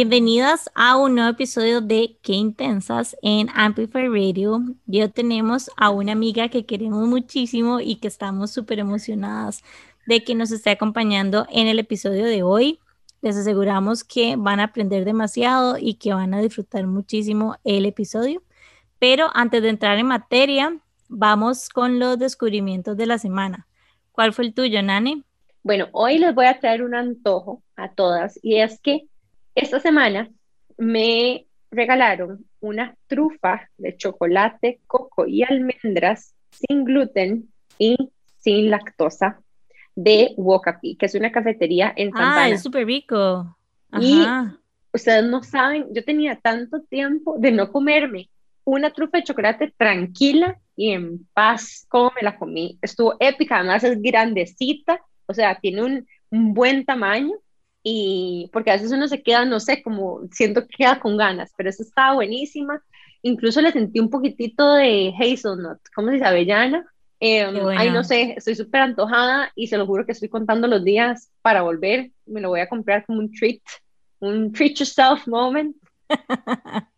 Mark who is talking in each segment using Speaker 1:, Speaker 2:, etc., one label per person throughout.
Speaker 1: Bienvenidas a un nuevo episodio de Qué Intensas en Amplify Radio. Yo tenemos a una amiga que queremos muchísimo y que estamos súper emocionadas de que nos esté acompañando en el episodio de hoy. Les aseguramos que van a aprender demasiado y que van a disfrutar muchísimo el episodio. Pero antes de entrar en materia, vamos con los descubrimientos de la semana. ¿Cuál fue el tuyo, Nani?
Speaker 2: Bueno, hoy les voy a traer un antojo a todas y es que esta semana me regalaron una trufa de chocolate, coco y almendras sin gluten y sin lactosa de Wokapi, que es una cafetería en Santa
Speaker 1: Ah, es súper rico.
Speaker 2: Y ustedes no saben, yo tenía tanto tiempo de no comerme una trufa de chocolate tranquila y en paz como me la comí. Estuvo épica, además es grandecita, o sea, tiene un, un buen tamaño y porque a veces uno se queda, no sé, como siento que queda con ganas, pero esta estaba buenísima. Incluso le sentí un poquitito de hazelnut, ¿cómo se dice? Avellana. Eh, Ay, no sé, estoy súper antojada y se lo juro que estoy contando los días para volver. Me lo voy a comprar como un treat, un treat yourself moment.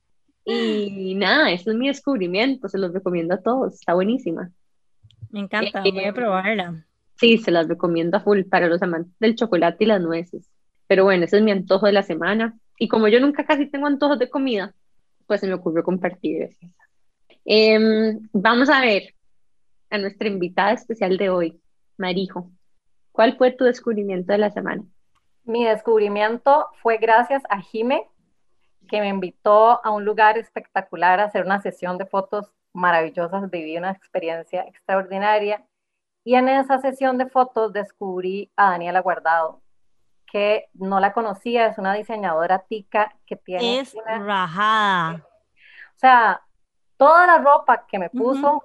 Speaker 2: y nada, este es mi descubrimiento, se los recomiendo a todos, está buenísima.
Speaker 1: Me encanta, voy a eh, probarla.
Speaker 2: Sí, se las recomiendo a full para los amantes del chocolate y las nueces. Pero bueno, ese es mi antojo de la semana. Y como yo nunca casi tengo antojos de comida, pues se me ocurrió compartir. Em, vamos a ver a nuestra invitada especial de hoy, Marijo. ¿Cuál fue tu descubrimiento de la semana?
Speaker 3: Mi descubrimiento fue gracias a Jime, que me invitó a un lugar espectacular a hacer una sesión de fotos maravillosas, viví una experiencia extraordinaria. Y en esa sesión de fotos descubrí a Daniela Guardado, que no la conocía, es una diseñadora tica que tiene...
Speaker 1: Es rajada.
Speaker 3: O sea, toda la ropa que me puso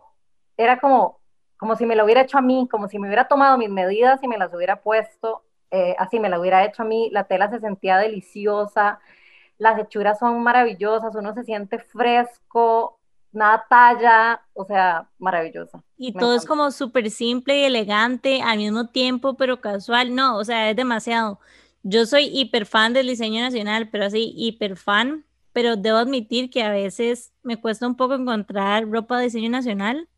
Speaker 3: era como, como si me lo hubiera hecho a mí, como si me hubiera tomado mis medidas y me las hubiera puesto, eh, así me la hubiera hecho a mí, la tela se sentía deliciosa, las hechuras son maravillosas, uno se siente fresco, nada talla, o sea, maravillosa.
Speaker 1: Y todo es como súper simple y elegante al mismo tiempo, pero casual, no, o sea, es demasiado. Yo soy hiper fan del diseño nacional, pero así, hiper fan, pero debo admitir que a veces me cuesta un poco encontrar ropa de diseño nacional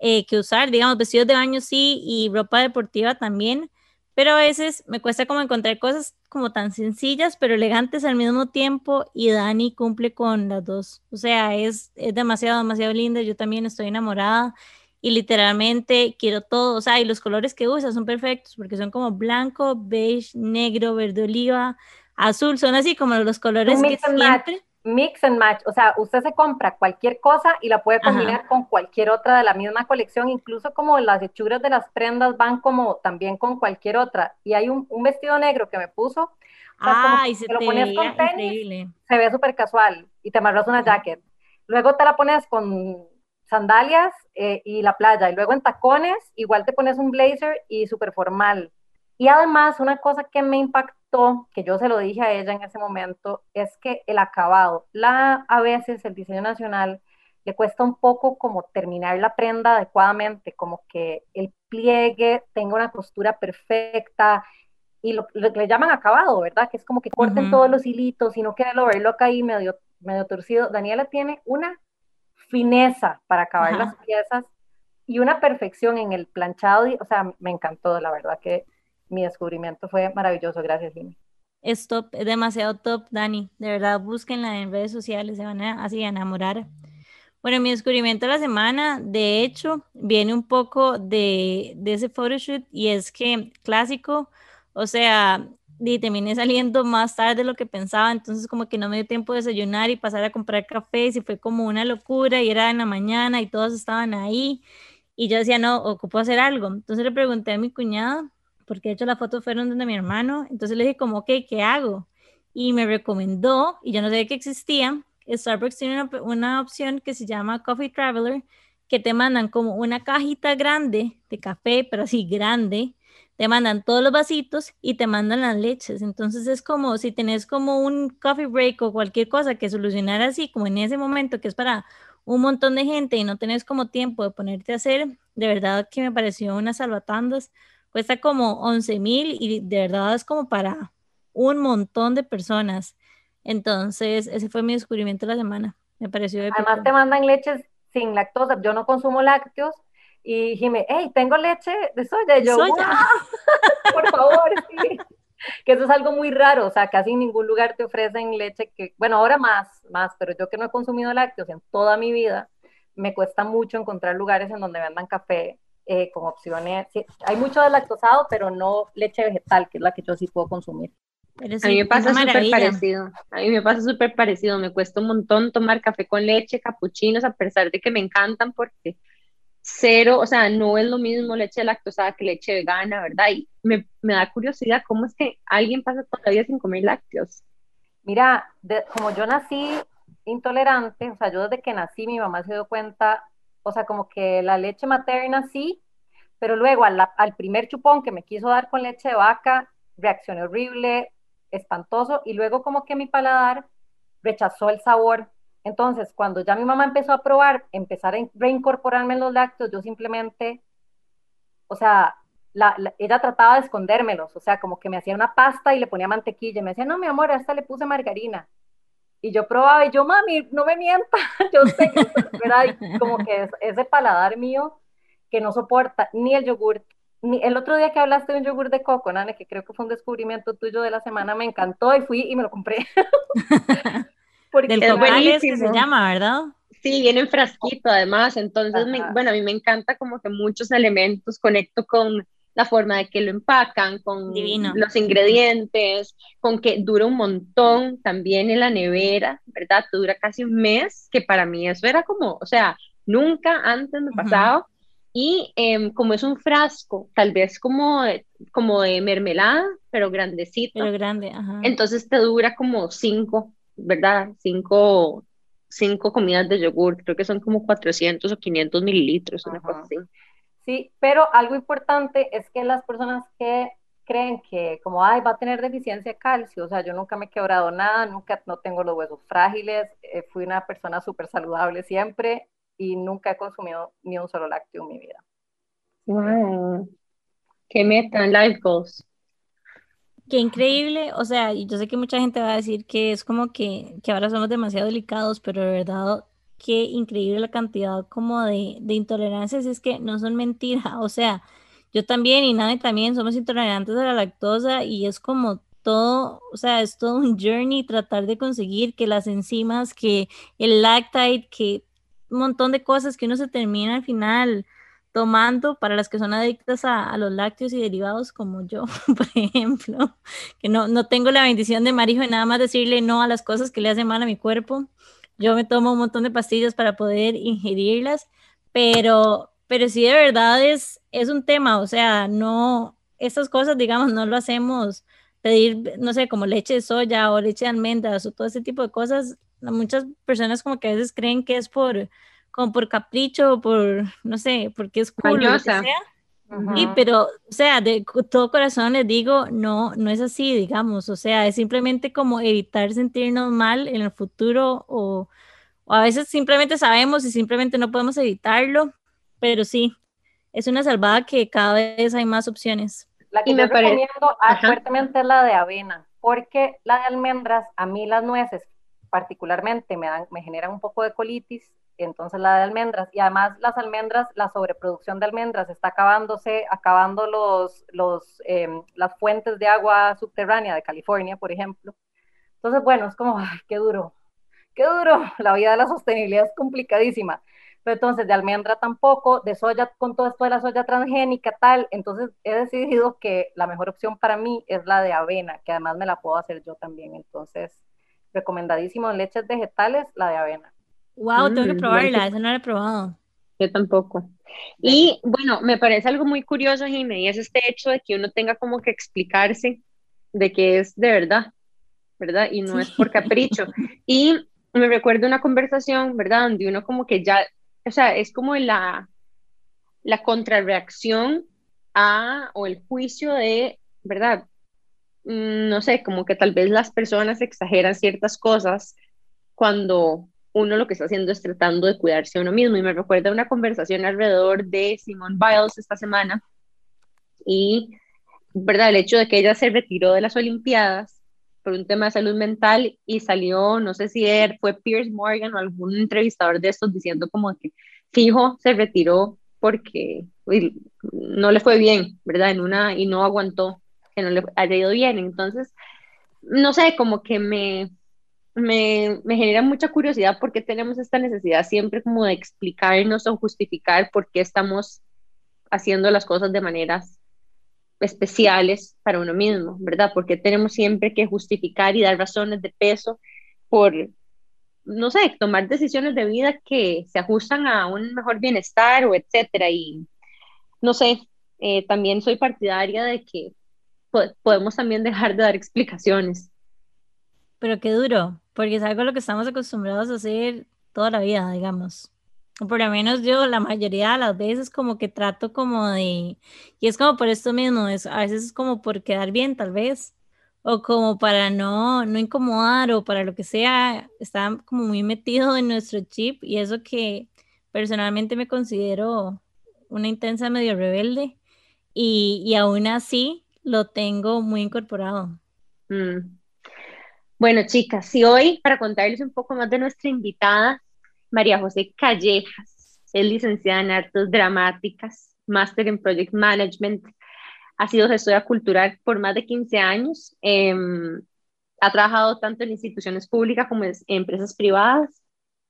Speaker 1: eh, que usar, digamos, vestidos de baño sí y ropa deportiva también, pero a veces me cuesta como encontrar cosas como tan sencillas, pero elegantes al mismo tiempo y Dani cumple con las dos. O sea, es, es demasiado, demasiado linda. Yo también estoy enamorada y literalmente quiero todo. O sea, y los colores que usa son perfectos porque son como blanco, beige, negro, verde oliva, azul. Son así como los colores que siempre
Speaker 3: mix and match, o sea, usted se compra cualquier cosa y la puede combinar con cualquier otra de la misma colección, incluso como las hechuras de las prendas van como también con cualquier otra. Y hay un, vestido negro que me puso,
Speaker 1: Ay, se te lo pones con tenis,
Speaker 3: se ve súper casual y te amarras una jacket. Luego te la pones con sandalias eh, y la playa, y luego en tacones, igual te pones un blazer y súper formal. Y además, una cosa que me impactó, que yo se lo dije a ella en ese momento, es que el acabado, la, a veces el diseño nacional le cuesta un poco como terminar la prenda adecuadamente, como que el pliegue tenga una costura perfecta y lo, que le llaman acabado, ¿verdad? Que es como que corten todos los hilitos y no quede el overlock ahí medio, medio torcido. Daniela tiene una fineza para acabar las piezas y una perfección en el planchado, o sea, me encantó, la verdad que mi descubrimiento fue maravilloso. Gracias, Jimmy.
Speaker 1: Es top, es demasiado top, Dani. De verdad, búsquenla en redes sociales, se van a, así enamorar. Bueno, mi descubrimiento de la semana, de hecho, viene un poco de, de ese photoshoot y es que clásico, o sea, y terminé saliendo más tarde de lo que pensaba, entonces como que no me dio tiempo de desayunar y pasar a comprar café y fue como una locura y era en la mañana y todos estaban ahí y yo decía, no, ocupo hacer algo. Entonces le pregunté a mi cuñada porque de hecho las fotos fueron de mi hermano, entonces le dije como, ok, ¿qué hago? Y me recomendó, y yo no sabía que existía, Starbucks tiene una, una opción que se llama Coffee Traveler, que te mandan como una cajita grande de café, pero así grande, te mandan todos los vasitos y te mandan las leches. Entonces es como si tenés como un coffee break o cualquier cosa que solucionar así, como en ese momento que es para un montón de gente y no tenés como tiempo de ponerte a hacer, de verdad que me pareció una salvatandas cuesta como 11 mil y de verdad es como para un montón de personas. Entonces, ese fue mi descubrimiento de la semana. Me pareció épico.
Speaker 3: Además te mandan leches sin lactosa. Yo no consumo lácteos y dije, hey, tengo leche de soya. Y yo, por favor, sí. Que eso es algo muy raro, o sea, casi en ningún lugar te ofrecen leche que, bueno, ahora más, más, pero yo que no he consumido lácteos en toda mi vida, me cuesta mucho encontrar lugares en donde vendan café eh, con opciones. hay mucho de lactosado, pero no leche vegetal, que es la que yo sí puedo consumir.
Speaker 2: a mí me pasa súper parecido. A mí me pasa súper parecido. Me cuesta un montón tomar café con leche, capuchinos, a pesar de que me encantan porque cero, o sea, no es lo mismo leche lactosada que leche vegana, ¿verdad? Y me, me da curiosidad cómo es que alguien pasa todavía sin comer lácteos.
Speaker 3: Mira, como yo nací intolerante, o sea, yo desde que nací mi mamá se dio cuenta, o sea, como que la leche materna sí, pero luego al, al primer chupón que me quiso dar con leche de vaca, reaccioné horrible, espantoso, y luego como que mi paladar rechazó el sabor entonces, cuando ya mi mamá empezó a probar, empezar a reincorporarme en los lácteos, yo simplemente, o sea, ella trataba de escondérmelos, o sea, como que me hacía una pasta y le ponía mantequilla, y me decía, no, mi amor, a esta le puse margarina. Y yo probaba y yo, mami, no me mienta, yo sé que, ¿verdad? como que es, ese paladar mío que no soporta ni el yogur, ni el otro día que hablaste de un yogur de coco, Nane, que creo que fue un descubrimiento tuyo de la semana, me encantó y fui y me lo compré.
Speaker 1: Porque Del es que se llama, ¿verdad?
Speaker 2: Sí, viene en frasquito además, entonces, bueno, a mí me encanta como que muchos elementos conecto con la forma de que lo empacan, con los ingredientes, con que dura un montón también en la nevera, ¿verdad? Dura casi un mes, que para mí eso era como, o sea, nunca antes me pasaba. Y em, como es un frasco, tal vez como de, como de mermelada, pero grandecito.
Speaker 1: Pero grande, ajá.
Speaker 2: Entonces te dura como cinco ¿verdad? Cinco, cinco comidas de yogur, creo que son como 400 o 500 mililitros, una cosa así.
Speaker 3: Sí, pero algo importante es que las personas que creen que como, ay, va a tener deficiencia de calcio, o sea, yo nunca me he quebrado nada, nunca, no tengo los huesos frágiles, eh, fui una persona súper saludable siempre y nunca he consumido ni un solo lácteo en mi vida.
Speaker 2: Wow. Qué meta, life goals.
Speaker 1: Qué increíble, o sea, yo sé que mucha gente va a decir que es como que, que ahora somos demasiado delicados, pero de verdad, qué increíble la cantidad como de, intolerancias, es que no son mentiras, o sea, yo también y nadie también somos intolerantes a la lactosa y es como todo, o sea, es todo un journey tratar de conseguir que las enzimas, que el lactate, que un montón de cosas que uno se termina al final tomando para las que son adictas a, los lácteos y derivados como yo, por ejemplo, que no, no tengo la bendición de Marijo de nada más decirle no a las cosas que le hacen mal a mi cuerpo. Yo me tomo un montón de pastillas para poder ingerirlas, pero, pero sí de verdad es, es un tema, o sea, no, estas cosas, digamos, no lo hacemos pedir, no sé, como leche de soya o leche de almendras o todo ese tipo de cosas. Muchas personas como que a veces creen que es por como por capricho, por, no sé, porque es cool, lo que sea. Y, pero, o sea, de todo corazón les digo, no, no es así, digamos, o sea, es simplemente como evitar sentirnos mal en el futuro o, o a veces simplemente sabemos y simplemente no podemos evitarlo, pero sí, es una salvada que cada vez hay más opciones.
Speaker 3: La que y me recomiendo fuertemente es la de avena, porque la de almendras, a mí las nueces particularmente me, dan, me generan un poco de colitis entonces la de almendras, y además las almendras, la sobreproducción de almendras está acabándose, acabando los, los, em, las fuentes de agua subterránea de California, por ejemplo. Entonces, bueno, es como, ay, qué duro, qué duro, la vida de la sostenibilidad es complicadísima. Pero entonces de almendra tampoco, de soya con todo esto de la soya transgénica, tal, entonces he decidido que la mejor opción para mí es la de avena, que además me la puedo hacer yo también. Entonces, recomendadísimo leches vegetales, la de avena.
Speaker 1: Wow, tengo que mm, probarla, esa no la he probado.
Speaker 2: Yo tampoco. Y bueno, me parece algo muy curioso, Jimmy, y es este hecho de que uno tenga como que explicarse de que es de verdad, ¿verdad? Y no es por capricho. Y me recuerdo una conversación, ¿verdad? Donde uno como que ya, o sea, es como la, la contrarreacción a, o el juicio de, ¿verdad? Mm, no sé, como que tal vez las personas exageran ciertas cosas cuando uno lo que está haciendo es tratando de cuidarse a uno mismo. Y me recuerda una conversación alrededor de Simone Biles esta semana y, ¿verdad? El hecho de que ella se retiró de las Olimpiadas, por un tema de salud mental y salió, no sé si era, fue Pierce Morgan o algún entrevistador de estos diciendo como que fijo se retiró porque no le fue bien, ¿verdad? En una y no aguantó que no le haya ido bien. Entonces, no sé, como que me, me, me genera mucha curiosidad porque tenemos esta necesidad siempre como de explicarnos o justificar por qué estamos haciendo las cosas de maneras especiales para uno mismo, ¿verdad? Porque tenemos siempre que justificar y dar razones de peso por, no sé, tomar decisiones de vida que se ajustan a un mejor bienestar o etcétera. Y no sé, eh, también soy partidaria de que podemos también dejar de dar explicaciones.
Speaker 1: Pero qué duro, porque es algo lo que estamos acostumbrados a hacer toda la vida, digamos por lo menos yo la mayoría de las veces como que trato como de, y es como por esto mismo, es, a veces es como por quedar bien tal vez, o como para no, no incomodar o para lo que sea, está como muy metido en nuestro chip y eso que personalmente me considero una intensa medio rebelde y, y aún así lo tengo muy incorporado.
Speaker 2: Mm. Bueno, chicas, si hoy para contarles un poco más de nuestra invitada, María José Callejas, es licenciada en Artes Dramáticas, máster en Project Management, ha sido gestora cultural por más de 15 años, em, ha trabajado tanto en instituciones públicas como en empresas privadas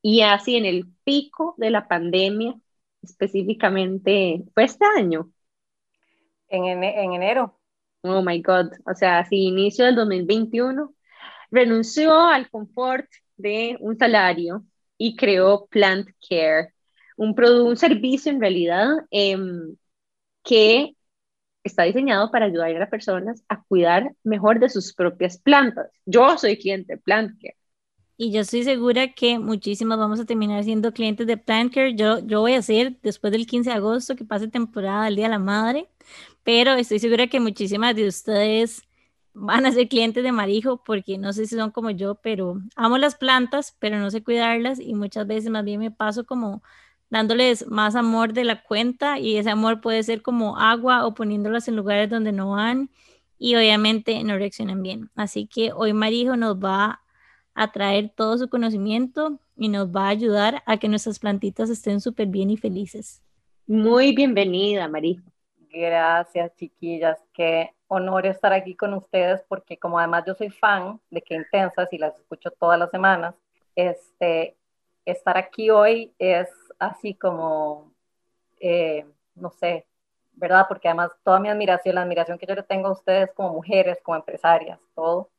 Speaker 2: y así en el pico de la pandemia, específicamente, fue este año.
Speaker 3: En, en enero.
Speaker 2: Oh my God, o sea, así inicio del 2021, renunció al confort de un salario y creó Plant Care, un, un servicio en realidad em, que está diseñado para ayudar a las personas a cuidar mejor de sus propias plantas. Yo soy cliente de Plant Care.
Speaker 1: Y yo estoy segura que muchísimos vamos a terminar siendo clientes de Plant Care. Yo, yo voy a hacer después del 15 de agosto que pase temporada del Día de la Madre, pero estoy segura que muchísimas de ustedes van a ser clientes de Marijo porque no sé si son como yo, pero amo las plantas, pero no sé cuidarlas y muchas veces más bien me paso como dándoles más amor de la cuenta y ese amor puede ser como agua o poniéndolas en lugares donde no van y obviamente no reaccionan bien. Así que hoy Marijo nos va a traer todo su conocimiento y nos va a ayudar a que nuestras plantitas estén súper bien y felices.
Speaker 2: Muy bienvenida, Marijo.
Speaker 3: Gracias, chiquillas. Qué honor estar aquí con ustedes porque como además yo soy fan de Qué Intensas y las escucho todas las semanas, este, estar aquí hoy es así como, eh, no sé, ¿verdad? Porque además toda mi admiración, la admiración que yo le tengo a ustedes como mujeres, como empresarias, todo.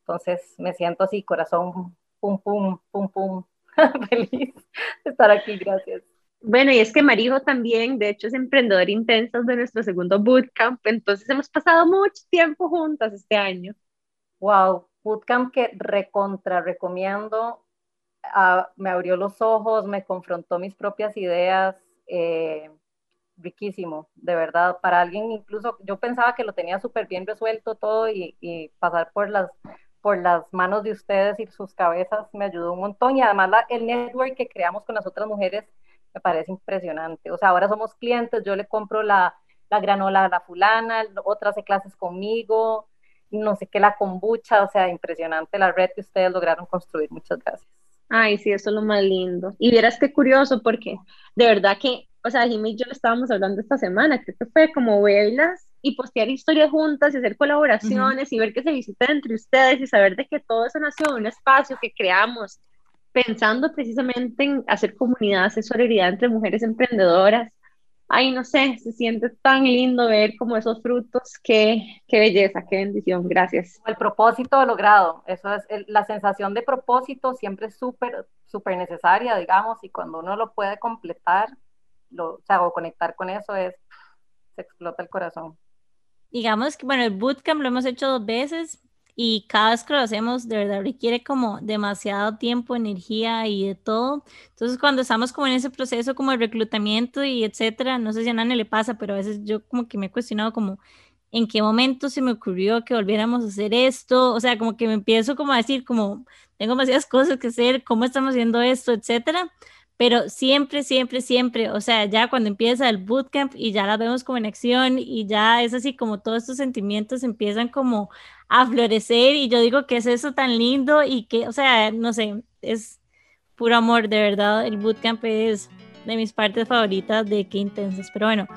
Speaker 3: Entonces me siento así, corazón, pum, pum, pum, pum, feliz de estar aquí, gracias.
Speaker 2: Bueno, y es que Marijo también, de hecho, es emprendedor intenso de nuestro segundo bootcamp, entonces hemos pasado mucho tiempo juntas este año.
Speaker 3: Wow, bootcamp que recontra recomiendo, ah, me abrió los ojos, me confrontó mis propias ideas, eh, riquísimo, de verdad, para alguien incluso, yo pensaba que lo tenía súper bien resuelto todo y, y, pasar por las, por las manos de ustedes y sus cabezas me ayudó un montón. Y además el network que creamos con las otras mujeres me parece impresionante. O sea, ahora somos clientes, yo le compro la, la granola a la fulana, otra hace clases conmigo, no sé qué, la kombucha, o sea, impresionante la red que ustedes lograron construir. Muchas gracias.
Speaker 2: Ay, sí, eso es lo más lindo. Y vieras qué curioso, porque de verdad que, o sea, Jimmy y yo le estábamos hablando esta semana, creo que fue como verlas y postear historias juntas y hacer colaboraciones y ver que se visita entre ustedes y saber de que todo eso nació de un espacio que creamos pensando precisamente en hacer comunidad, hacer solidaridad entre mujeres emprendedoras. Ay, no sé, se siente tan lindo ver como esos frutos, qué, qué belleza, qué bendición, gracias.
Speaker 3: El propósito logrado, eso es, la sensación de propósito siempre es súper, súper necesaria, digamos, y cuando uno lo puede completar, lo, o sea, o conectar con eso es, se explota el corazón.
Speaker 1: Digamos que, bueno, el bootcamp lo hemos hecho dos veces, y cada vez que lo hacemos de verdad requiere como demasiado tiempo, energía y de todo. Entonces cuando estamos como en ese proceso como de reclutamiento y etcétera, no sé si a Nana le pasa, pero a veces yo como que me he cuestionado como en qué momento se me ocurrió que volviéramos a hacer esto, o sea, como que me empiezo como a decir como tengo demasiadas cosas que hacer, cómo estamos haciendo esto, etcétera. pero siempre, siempre, siempre, o sea, ya cuando empieza el bootcamp y ya la vemos como en acción y ya es así como todos estos sentimientos empiezan como a florecer y yo digo que es eso tan lindo y que, o sea, no sé, es puro amor, de verdad, el bootcamp es de mis partes favoritas de qué intensas, pero bueno,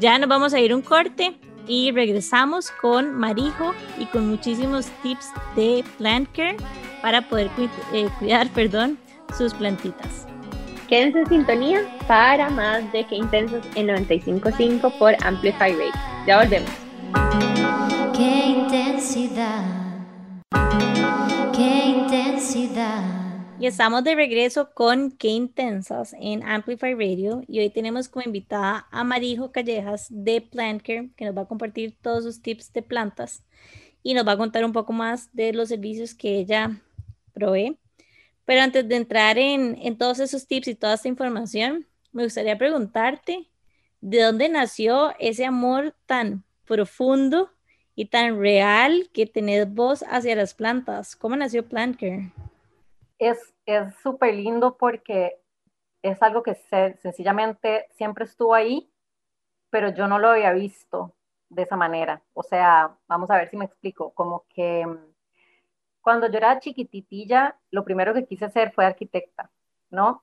Speaker 1: ya nos vamos a ir un corte y regresamos con Marijo y con muchísimos tips de plant care para poder eh, cuidar, perdón, sus plantitas.
Speaker 2: Quédense en sintonía para más de Que Intensos en 95.5 por Amplify Radio. Ya volvemos.
Speaker 4: Qué intensidad. Qué intensidad.
Speaker 1: Y estamos de regreso con Qué Intensas en Amplify Radio y hoy tenemos como invitada a Marijo Callejas de Plantcare que nos va a compartir todos sus tips de plantas y nos va a contar un poco más de los servicios que ella provee. Pero antes de entrar en, todos esos tips y toda esta información, me gustaría preguntarte, ¿de dónde nació ese amor tan profundo y tan real que tenés vos hacia las plantas? ¿Cómo nació Plant Care?
Speaker 3: Es súper lindo porque es algo que sencillamente siempre estuvo ahí, pero yo no lo había visto de esa manera. O sea, vamos a ver si me explico, como que cuando yo era chiquititilla, lo primero que quise hacer fue arquitecta, ¿no?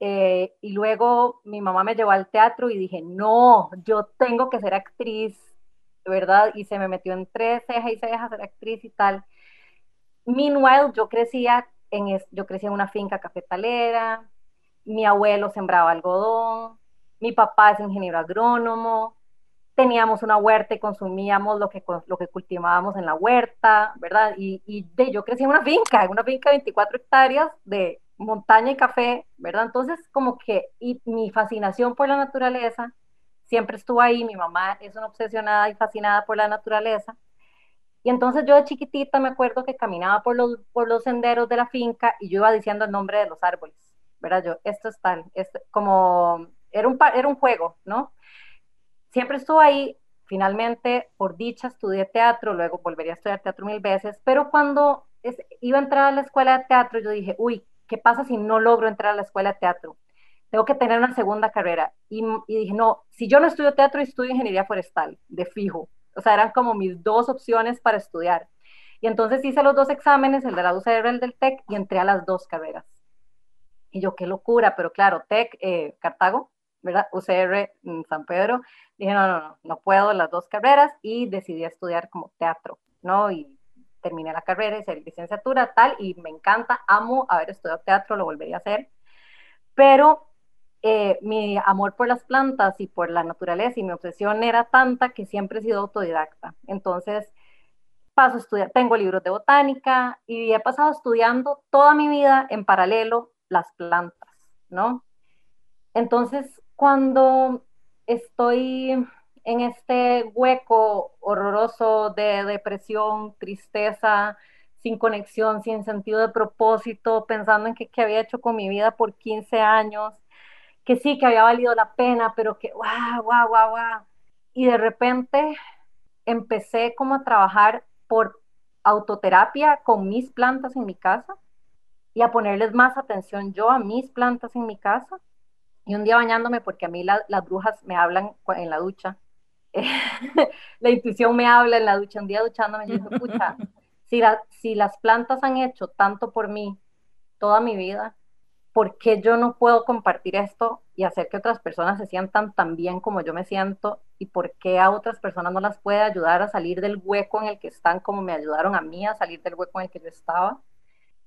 Speaker 3: Eh, y luego mi mamá me llevó al teatro y dije, no, yo tengo que ser actriz, ¿verdad? Y se me metió entre ceja y ceja ser actriz y tal. Meanwhile, yo crecía en, yo crecía en una finca cafetalera, mi abuelo sembraba algodón, mi papá es ingeniero agrónomo, teníamos una huerta y consumíamos lo que, lo que cultivábamos en la huerta, ¿verdad? Y, y de, yo crecí en una finca, en una finca de 24 hectáreas de montaña y café, ¿verdad? Entonces, como que y mi fascinación por la naturaleza siempre estuvo ahí, mi mamá es una obsesionada y fascinada por la naturaleza. Y entonces yo de chiquitita me acuerdo que caminaba por los, por los senderos de la finca y yo iba diciendo el nombre de los árboles, ¿verdad? Yo, esto es tal, esto, como era un, era un juego, ¿no? siempre estuvo ahí. Finalmente, por dicha, estudié teatro, luego volvería a estudiar teatro mil veces, pero cuando iba a entrar a la escuela de teatro, yo dije, uy, ¿qué pasa si no logro entrar a la escuela de teatro? Tengo que tener una segunda carrera. Y, dije, no, si yo no estudio teatro, estudio ingeniería forestal, de fijo. O sea, eran como mis dos opciones para estudiar. Y entonces hice los dos exámenes, el de la UCR y el del TEC, y entré a las dos carreras. Y yo, qué locura, pero claro, TEC, eh, Cartago, ¿verdad? UCR, San Pedro, dije, no, no, no, no puedo las dos carreras y decidí estudiar como teatro, ¿no? Y terminé la carrera, hice licenciatura, tal, y me encanta, amo haber estudiado teatro, lo volvería a hacer, pero eh, mi amor por las plantas y por la naturaleza y mi obsesión era tanta que siempre he sido autodidacta. Entonces, paso a estudiar, tengo libros de botánica y he pasado estudiando toda mi vida en paralelo las plantas, ¿no? Entonces, cuando estoy en este hueco horroroso de depresión, tristeza, sin conexión, sin sentido de propósito, pensando en qué, había hecho con mi vida por 15 años, que sí, que había valido la pena, pero que guau, guau, guau, guau. Y de repente empecé como a trabajar por autoterapia con mis plantas en mi casa y a ponerles más atención yo a mis plantas en mi casa. Y un día bañándome, porque a mí las brujas me hablan en la ducha, la intuición me habla en la ducha, un día duchándome, y dije, escucha, si, si las plantas han hecho tanto por mí toda mi vida, ¿por qué yo no puedo compartir esto y hacer que otras personas se sientan tan bien como yo me siento? ¿Y por qué a otras personas no las puede ayudar a salir del hueco en el que están como me ayudaron a mí a salir del hueco en el que yo estaba?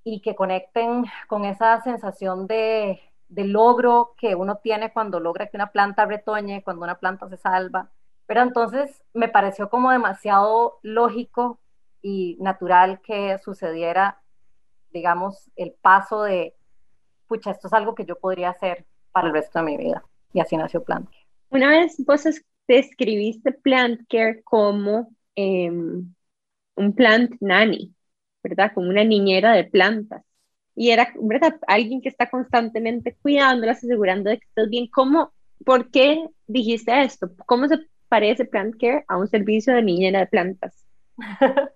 Speaker 3: Y que conecten con esa sensación de logro que uno tiene cuando logra que una planta retoñe, cuando una planta se salva. Pero entonces me pareció como demasiado lógico y natural que sucediera, digamos, el paso de, pucha, esto es algo que yo podría hacer para el resto de mi vida. Y así nació Plant Care.
Speaker 2: Una vez vos describiste Plant Care como em, un plant nanny, ¿verdad? Como una niñera de plantas y era, ¿verdad? Alguien que está constantemente cuidándolas, asegurando de que estés bien. ¿Cómo, por qué dijiste esto? ¿Cómo se parece Plant Care a un servicio de niñera de plantas?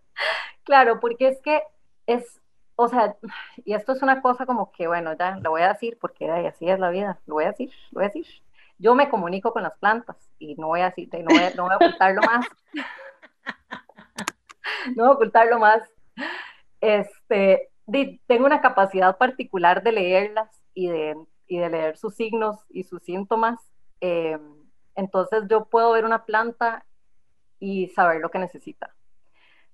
Speaker 3: claro, porque es que es, o sea, y esto es una cosa como que, bueno, ya lo voy a decir porque así es la vida, lo voy a decir, lo voy a decir. Yo me comunico con las plantas y no voy a decir, no voy, no voy a ocultarlo más. no voy a ocultarlo más. Este, tengo una capacidad particular de leerlas y de, y de leer sus signos y sus síntomas. Eh, entonces yo puedo ver una planta y saber lo que necesita.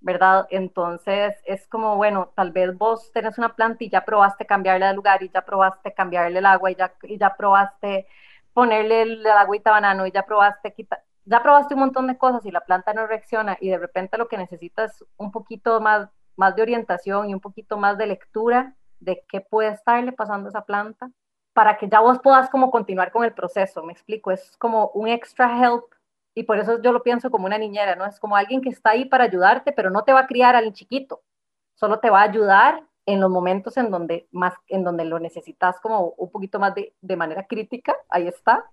Speaker 3: ¿Verdad? Entonces es como, bueno, tal vez vos tenés una planta y ya probaste cambiarle de lugar y ya probaste cambiarle el agua y ya, y ya probaste ponerle el, agüita banano y ya probaste quitar, ya probaste un montón de cosas y la planta no reacciona y de repente lo que necesitas es un poquito más, más de orientación y un poquito más de lectura de qué puede estarle pasando a esa planta para que ya vos puedas como continuar con el proceso, me explico, es como un extra help y por eso yo lo pienso como una niñera, ¿no? Es como alguien que está ahí para ayudarte, pero no te va a criar al chiquito, solo te va a ayudar en los momentos en donde, más, en donde lo necesitas como un poquito más de, de manera crítica, ahí está,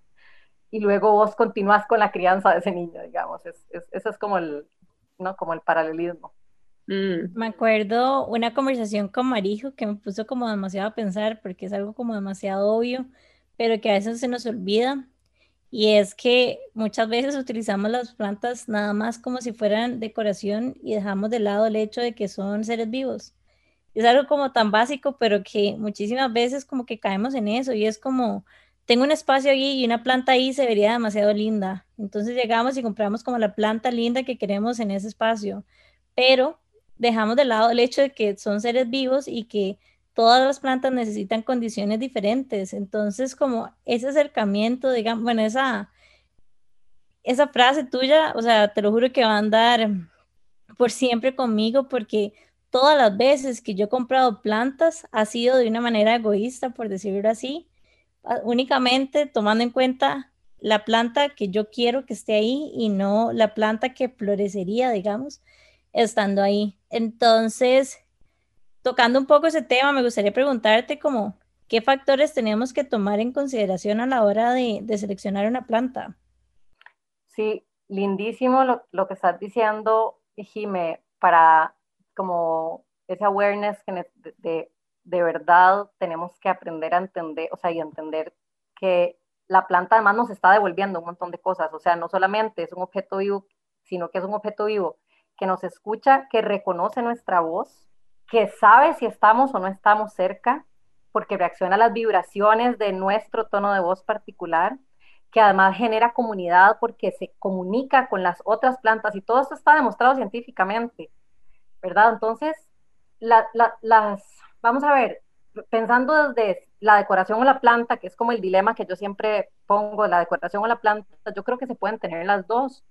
Speaker 3: y luego vos continúas con la crianza de ese niño, digamos, es, es, eso es como el, ¿no? como el paralelismo.
Speaker 1: Mm. Me acuerdo una conversación con Marijo que me puso como demasiado a pensar porque es algo como demasiado obvio, pero que a veces se nos olvida y es que muchas veces utilizamos las plantas nada más como si fueran decoración y dejamos de lado el hecho de que son seres vivos. Es algo como tan básico, pero que muchísimas veces como que caemos en eso y es como, tengo un espacio allí y una planta ahí se vería demasiado linda. Entonces llegamos y compramos como la planta linda que queremos en ese espacio, pero dejamos de lado el hecho de que son seres vivos y que todas las plantas necesitan condiciones diferentes. Entonces, como ese acercamiento, digamos, bueno, esa, esa frase tuya, o sea, te lo juro que va a andar por siempre conmigo porque todas las veces que yo he comprado plantas ha sido de una manera egoísta, por decirlo así, únicamente tomando en cuenta la planta que yo quiero que esté ahí y no la planta que florecería, digamos, estando ahí. Entonces, tocando un poco ese tema, me gustaría preguntarte como, ¿qué factores tenemos que tomar en consideración a la hora de, seleccionar una planta?
Speaker 3: Sí, lindísimo lo, que estás diciendo, Jime, para como ese awareness que de, de, verdad tenemos que aprender a entender, o sea, y entender que la planta además nos está devolviendo un montón de cosas, o sea, no solamente es un objeto vivo, sino que es un objeto vivo que nos escucha, que reconoce nuestra voz, que sabe si estamos o no estamos cerca, porque reacciona a las vibraciones de nuestro tono de voz particular, que además genera comunidad porque se comunica con las otras plantas y todo esto está demostrado científicamente, ¿verdad? Entonces, las, vamos a ver, pensando desde la decoración o la planta, que es como el dilema que yo siempre pongo, la decoración o la planta, yo creo que se pueden tener las dos,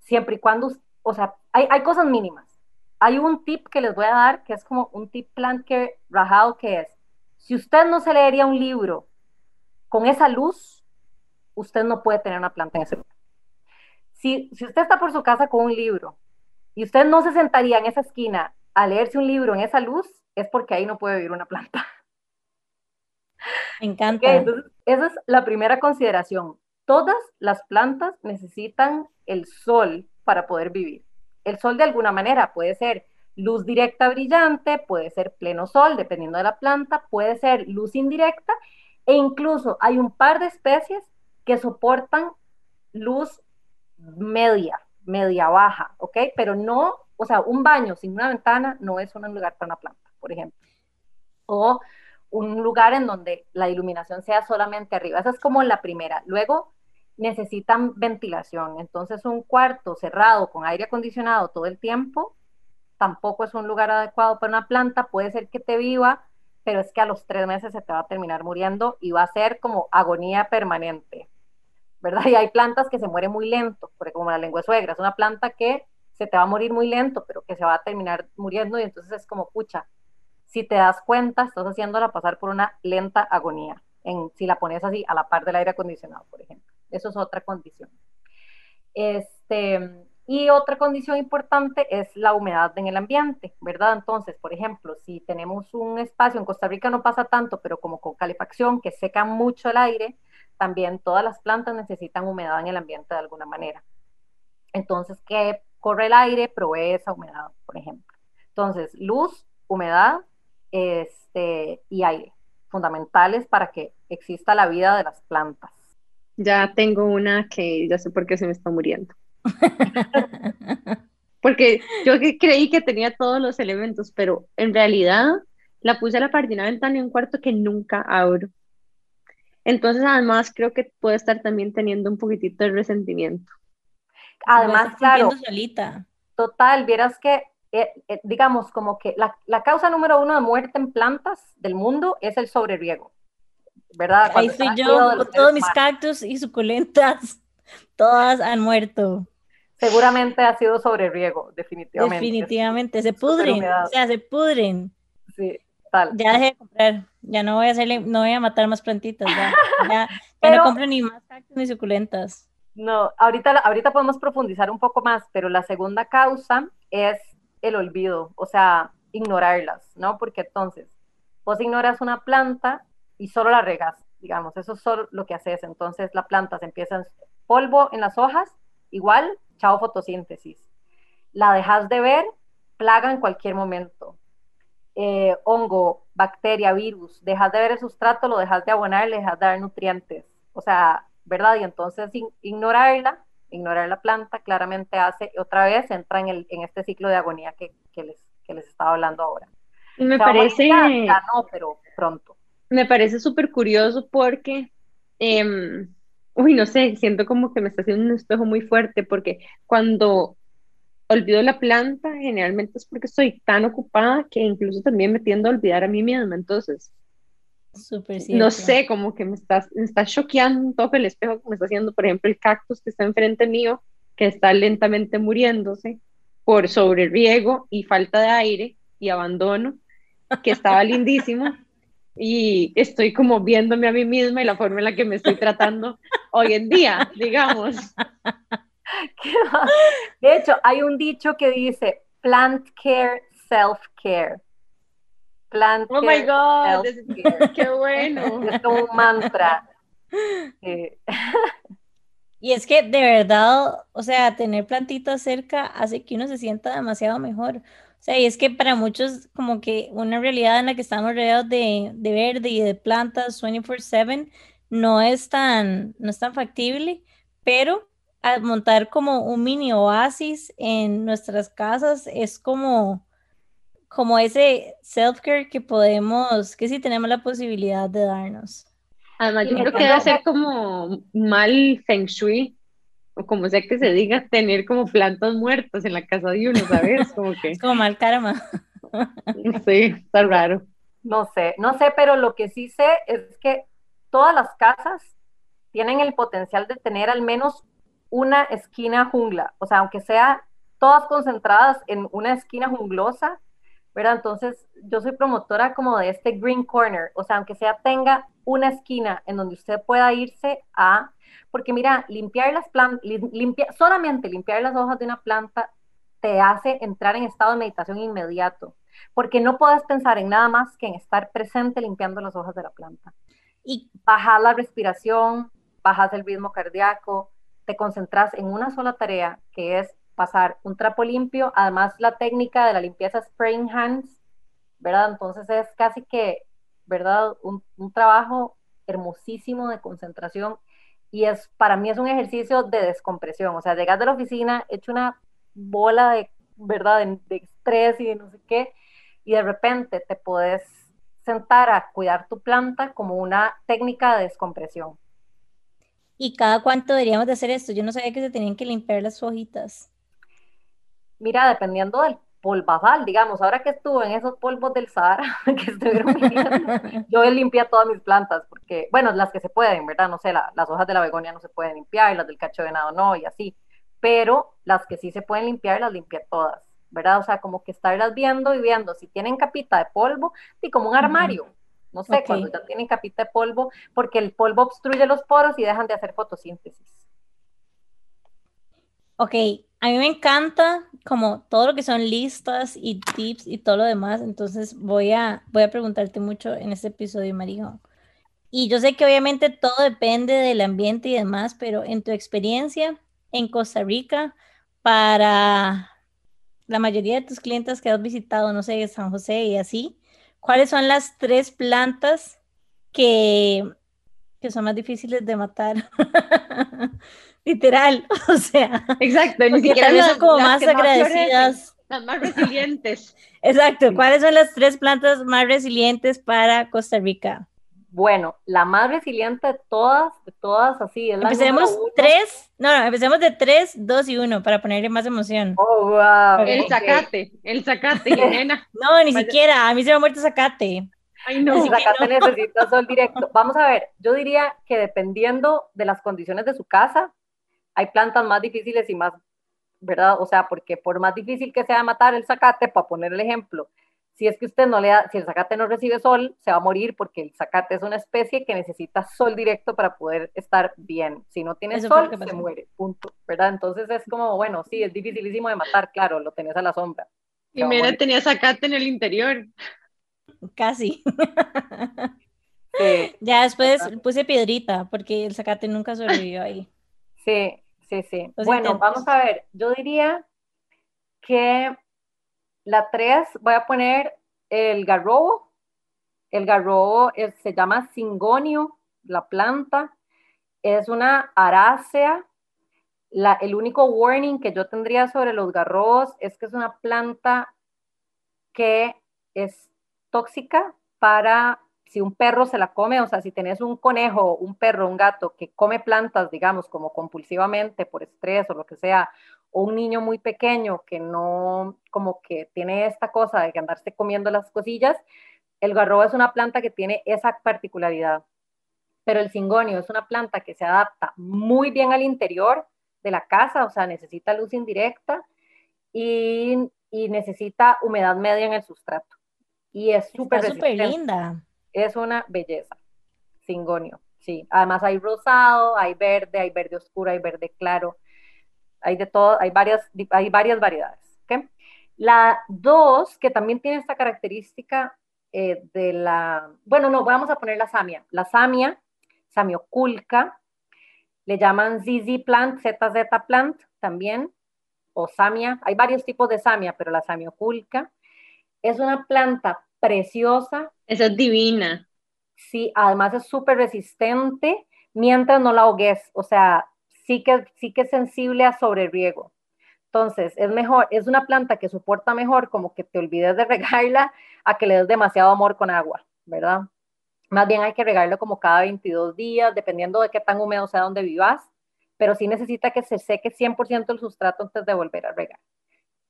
Speaker 3: siempre y cuando, o sea, hay, hay cosas mínimas hay un tip que les voy a dar que es como un tip plan que rajado que es, si usted no se leería un libro con esa luz, usted no puede tener una planta en ese lugar. Si, si usted está por su casa con un libro y usted no se sentaría en esa esquina a leerse un libro en esa luz, es porque ahí no puede vivir una planta.
Speaker 1: Me encanta.
Speaker 3: esa es la primera consideración. Todas las plantas necesitan el sol para poder vivir. El sol de alguna manera puede ser luz directa brillante, puede ser pleno sol, dependiendo de la planta, puede ser luz indirecta e incluso hay un par de especies que soportan luz media, media baja, ¿ok? Pero no, o sea, un baño sin una ventana no es un lugar para una planta, por ejemplo. O un lugar en donde la iluminación sea solamente arriba. Esa es como la primera. Luego, necesitan ventilación. Entonces un cuarto cerrado con aire acondicionado todo el tiempo tampoco es un lugar adecuado para una planta. Puede ser que te viva, pero es que a los tres meses se te va a terminar muriendo y va a ser como agonía permanente. ¿Verdad? Y hay plantas que se mueren muy lento, porque como la lengua suegra, es una planta que se te va a morir muy lento, pero que se va a terminar muriendo y entonces es como, pucha, si te das cuenta, estás haciéndola pasar por una lenta agonía, si la pones así a la par del aire acondicionado, por ejemplo. Eso es otra condición. Este, y otra condición importante es la humedad en el ambiente, ¿verdad? Entonces, por ejemplo, si tenemos un espacio, en Costa Rica no pasa tanto, pero como con calefacción, que seca mucho el aire, también todas las plantas necesitan humedad en el ambiente de alguna manera. Entonces, ¿qué corre el aire? Provee esa humedad, por ejemplo. Entonces, luz, humedad este, y aire, fundamentales para que exista la vida de las plantas.
Speaker 2: Ya tengo una que ya sé por qué se me está muriendo. Porque yo que creí que tenía todos los elementos, pero en realidad la puse a la parte de una ventana en un cuarto que nunca abro. Entonces, además, creo que puede estar también teniendo un poquitito de resentimiento.
Speaker 3: Además, claro,
Speaker 1: solita.
Speaker 3: total, vieras que, eh, eh, digamos, como que la, la causa número uno de muerte en plantas del mundo es el sobreriego, ¿verdad?
Speaker 1: Ahí
Speaker 3: Cuando
Speaker 1: estoy
Speaker 3: están
Speaker 1: yo con todos mis cactus y suculentas. Todas han muerto.
Speaker 3: Seguramente ha sido sobreriego, definitivamente.
Speaker 1: Definitivamente. Se pudren. O sea, se pudren.
Speaker 3: Sí, tal.
Speaker 1: Ya dejé de comprar. Ya no voy a hacerle, no voy a matar más plantitas. Ya, ya, ya
Speaker 3: Pero-
Speaker 1: no compro ni más cactus ni suculentas.
Speaker 3: No, ahorita, ahorita podemos profundizar un poco más, pero la segunda causa es el olvido, o sea, ignorarlas, ¿no? Porque entonces, vos ignoras una planta y solo la regas, digamos, eso es solo lo que haces. Entonces, la planta se empieza en polvo en las hojas, igual, chao fotosíntesis. La dejas de ver, plaga en cualquier momento. Eh, hongo, bacteria, virus, dejas de ver el sustrato, lo dejas de abonar, le dejas de dar nutrientes. O sea, ¿verdad? Y entonces in- ignorarla, ignorar la planta, claramente hace, otra vez entra en, el, en este ciclo de agonía que, que les, que les estaba hablando ahora.
Speaker 2: Me
Speaker 3: ¿Se va a morir
Speaker 2: parece,
Speaker 3: ya? Ya no, pero pronto.
Speaker 2: Me parece súper curioso porque, em, uy, no sé, siento como que me está haciendo un espejo muy fuerte porque cuando olvido la planta, generalmente es porque estoy tan ocupada que incluso también me tiendo a olvidar a mí misma. Entonces,
Speaker 1: Súper
Speaker 2: no sé, como que me está, me está choqueando un toque el espejo que me está haciendo, por ejemplo, el cactus que está enfrente mío, que está lentamente muriéndose por sobreriego y falta de aire y abandono, que estaba lindísimo. Y estoy como viéndome a mí misma y la forma en la que me estoy tratando hoy en día, digamos.
Speaker 3: De hecho, hay un dicho que dice plant care, self care. Plant
Speaker 2: Oh my
Speaker 3: care,
Speaker 2: God,
Speaker 3: self-care.
Speaker 2: qué bueno.
Speaker 3: Es como un mantra.
Speaker 1: Y es que de verdad, o sea, tener plantitas cerca hace que uno se sienta demasiado mejor. Sea, y es que para muchos como que una realidad en la que estamos rodeados de, de verde y de plantas 24/7 no es tan, no es tan factible, pero al montar como un mini oasis en nuestras casas es como, como ese self-care que podemos, que sí tenemos la posibilidad de darnos.
Speaker 2: Además, yo creo que debe ser como mal feng shui, o como sea que se diga, tener como plantas muertas en la casa de uno, ¿sabes? Como que,
Speaker 1: Es como mal karma.
Speaker 2: sí, está raro.
Speaker 3: No sé, no sé, pero lo que sí sé es que todas las casas tienen el potencial de tener al menos una esquina jungla, o sea, aunque sea todas concentradas en una esquina junglosa, ¿verdad? Entonces, yo soy promotora como de este green corner, o sea, aunque sea tenga una esquina en donde usted pueda irse a, porque mira, limpiar las plantas, limpia, solamente limpiar las hojas de una planta te hace entrar en estado de meditación inmediato porque no puedes pensar en nada más que en estar presente limpiando las hojas de la planta.
Speaker 1: Y
Speaker 3: Bajas la respiración, bajas el ritmo cardíaco, te concentras en una sola tarea, que es pasar un trapo limpio, además la técnica de la limpieza spraying hands, ¿verdad? Entonces es casi que, ¿verdad? Un, un trabajo hermosísimo de concentración y es, para mí es un ejercicio de descompresión, o sea, llegas de la oficina, hecho una bola de, ¿verdad? De, de estrés y de no sé qué, y de repente te puedes sentar a cuidar tu planta como una técnica de descompresión.
Speaker 1: ¿Y cada cuánto deberíamos de hacer esto? Yo no sabía que se tenían que limpiar las hojitas.
Speaker 3: Mira, dependiendo del polvazal, digamos, ahora que estuve en esos polvos del Sahara que estuvieron viniendo, yo limpié todas mis plantas, porque, bueno, las que se pueden, ¿verdad? No sé, la, las hojas de la begonia no se pueden limpiar, las del cacho de venado no, y así, pero las que sí se pueden limpiar, las limpié todas, ¿verdad? O sea, como que estarlas viendo y viendo si tienen capita de polvo, y como un armario, no sé, cuando ya tienen capita de polvo, porque el polvo obstruye los poros y dejan de hacer fotosíntesis.
Speaker 1: Ok, a mí me encanta como todo lo que son listas y tips y todo lo demás, entonces voy a, voy a preguntarte mucho en este episodio, Marijo. Y yo sé que obviamente todo depende del ambiente y demás, pero en tu experiencia en Costa Rica, para la mayoría de tus clientes que has visitado, no sé, San José y así, ¿cuáles son las tres plantas que, que son más difíciles de matar? Literal, o sea.
Speaker 2: Exacto, ni
Speaker 1: porque
Speaker 2: siquiera las-
Speaker 1: son como
Speaker 2: las
Speaker 1: más agradecidas.
Speaker 2: las más resilientes.
Speaker 1: Exacto, ¿cuáles son las tres plantas más resilientes para Costa Rica?
Speaker 3: Bueno, la más resiliente de todas, de todas así, es la
Speaker 1: Empecemos tres, no, no, empecemos de tres, dos y uno para ponerle más emoción.
Speaker 3: Oh, wow.
Speaker 2: El zacate, el zacate, Jimena.
Speaker 1: No, ni
Speaker 2: Vaya.
Speaker 1: siquiera, a mí se me ha muerto Zacate.
Speaker 2: Ay, no.
Speaker 3: El zacate
Speaker 1: no.
Speaker 3: necesita sol directo. Vamos a ver, yo diría que dependiendo de las condiciones de su casa, hay plantas más difíciles y más, ¿verdad? O sea, porque por más difícil que sea matar el zacate, para poner el ejemplo, si es que usted no le da, si el zacate no recibe sol, se va a morir porque el zacate es una especie que necesita sol directo para poder estar bien. Si no tiene
Speaker 1: Eso
Speaker 3: sol, se muere, punto, ¿verdad? Entonces es como, bueno, sí, es dificilísimo de matar, claro, lo tenés a la sombra. Se va a
Speaker 2: Jimena
Speaker 3: morir.
Speaker 2: tenía zacate en el interior.
Speaker 1: Casi.
Speaker 3: Sí,
Speaker 1: Ya después puse piedrita porque el Zacate nunca sobrevivió ahí.
Speaker 3: Sí, sí, sí.
Speaker 1: Los
Speaker 3: bueno,
Speaker 1: intentos.
Speaker 3: vamos a ver. Yo diría que la 3 voy a poner el garrobo. El garrobo es- se llama cingonio, la planta. Es una arácea. La- el único warning que yo tendría sobre los garrobos es que es una planta que es tóxica para si un perro se la come, o sea, si tenés un conejo, un perro, un gato que come plantas, digamos, como compulsivamente por estrés o lo que sea, o un niño muy pequeño que no, como que tiene esta cosa de que andarse comiendo las cosillas, el garrobo es una planta que tiene esa particularidad. Pero el cingonio es una planta que se adapta muy bien al interior de la casa, o sea, necesita luz indirecta y, y necesita humedad media en el sustrato. Y es súper
Speaker 1: linda.
Speaker 3: Es una belleza. Cingonio, sí. Además hay rosado, hay verde, hay verde oscuro, hay verde claro. Hay de todo, hay varias, hay varias variedades. La dos, que también tiene esta característica eh, de la, bueno, no, vamos a poner la samia. La samia, samioculca, le llaman ZZ plant, ZZ plant también, o samia. Hay varios tipos de samia, pero la samioculca es una planta preciosa,
Speaker 2: Esa es divina.
Speaker 3: sí, además es súper resistente mientras no la ahogues, o sea, sí que, sí que es sensible a sobreriego. Entonces, es mejor, es una planta que soporta mejor como que te olvides de regarla a que le des demasiado amor con agua, ¿verdad? Más bien hay que regarlo como cada 22 días, dependiendo de qué tan húmedo sea donde vivas, pero sí necesita que se seque 100% el sustrato antes de volver a regar.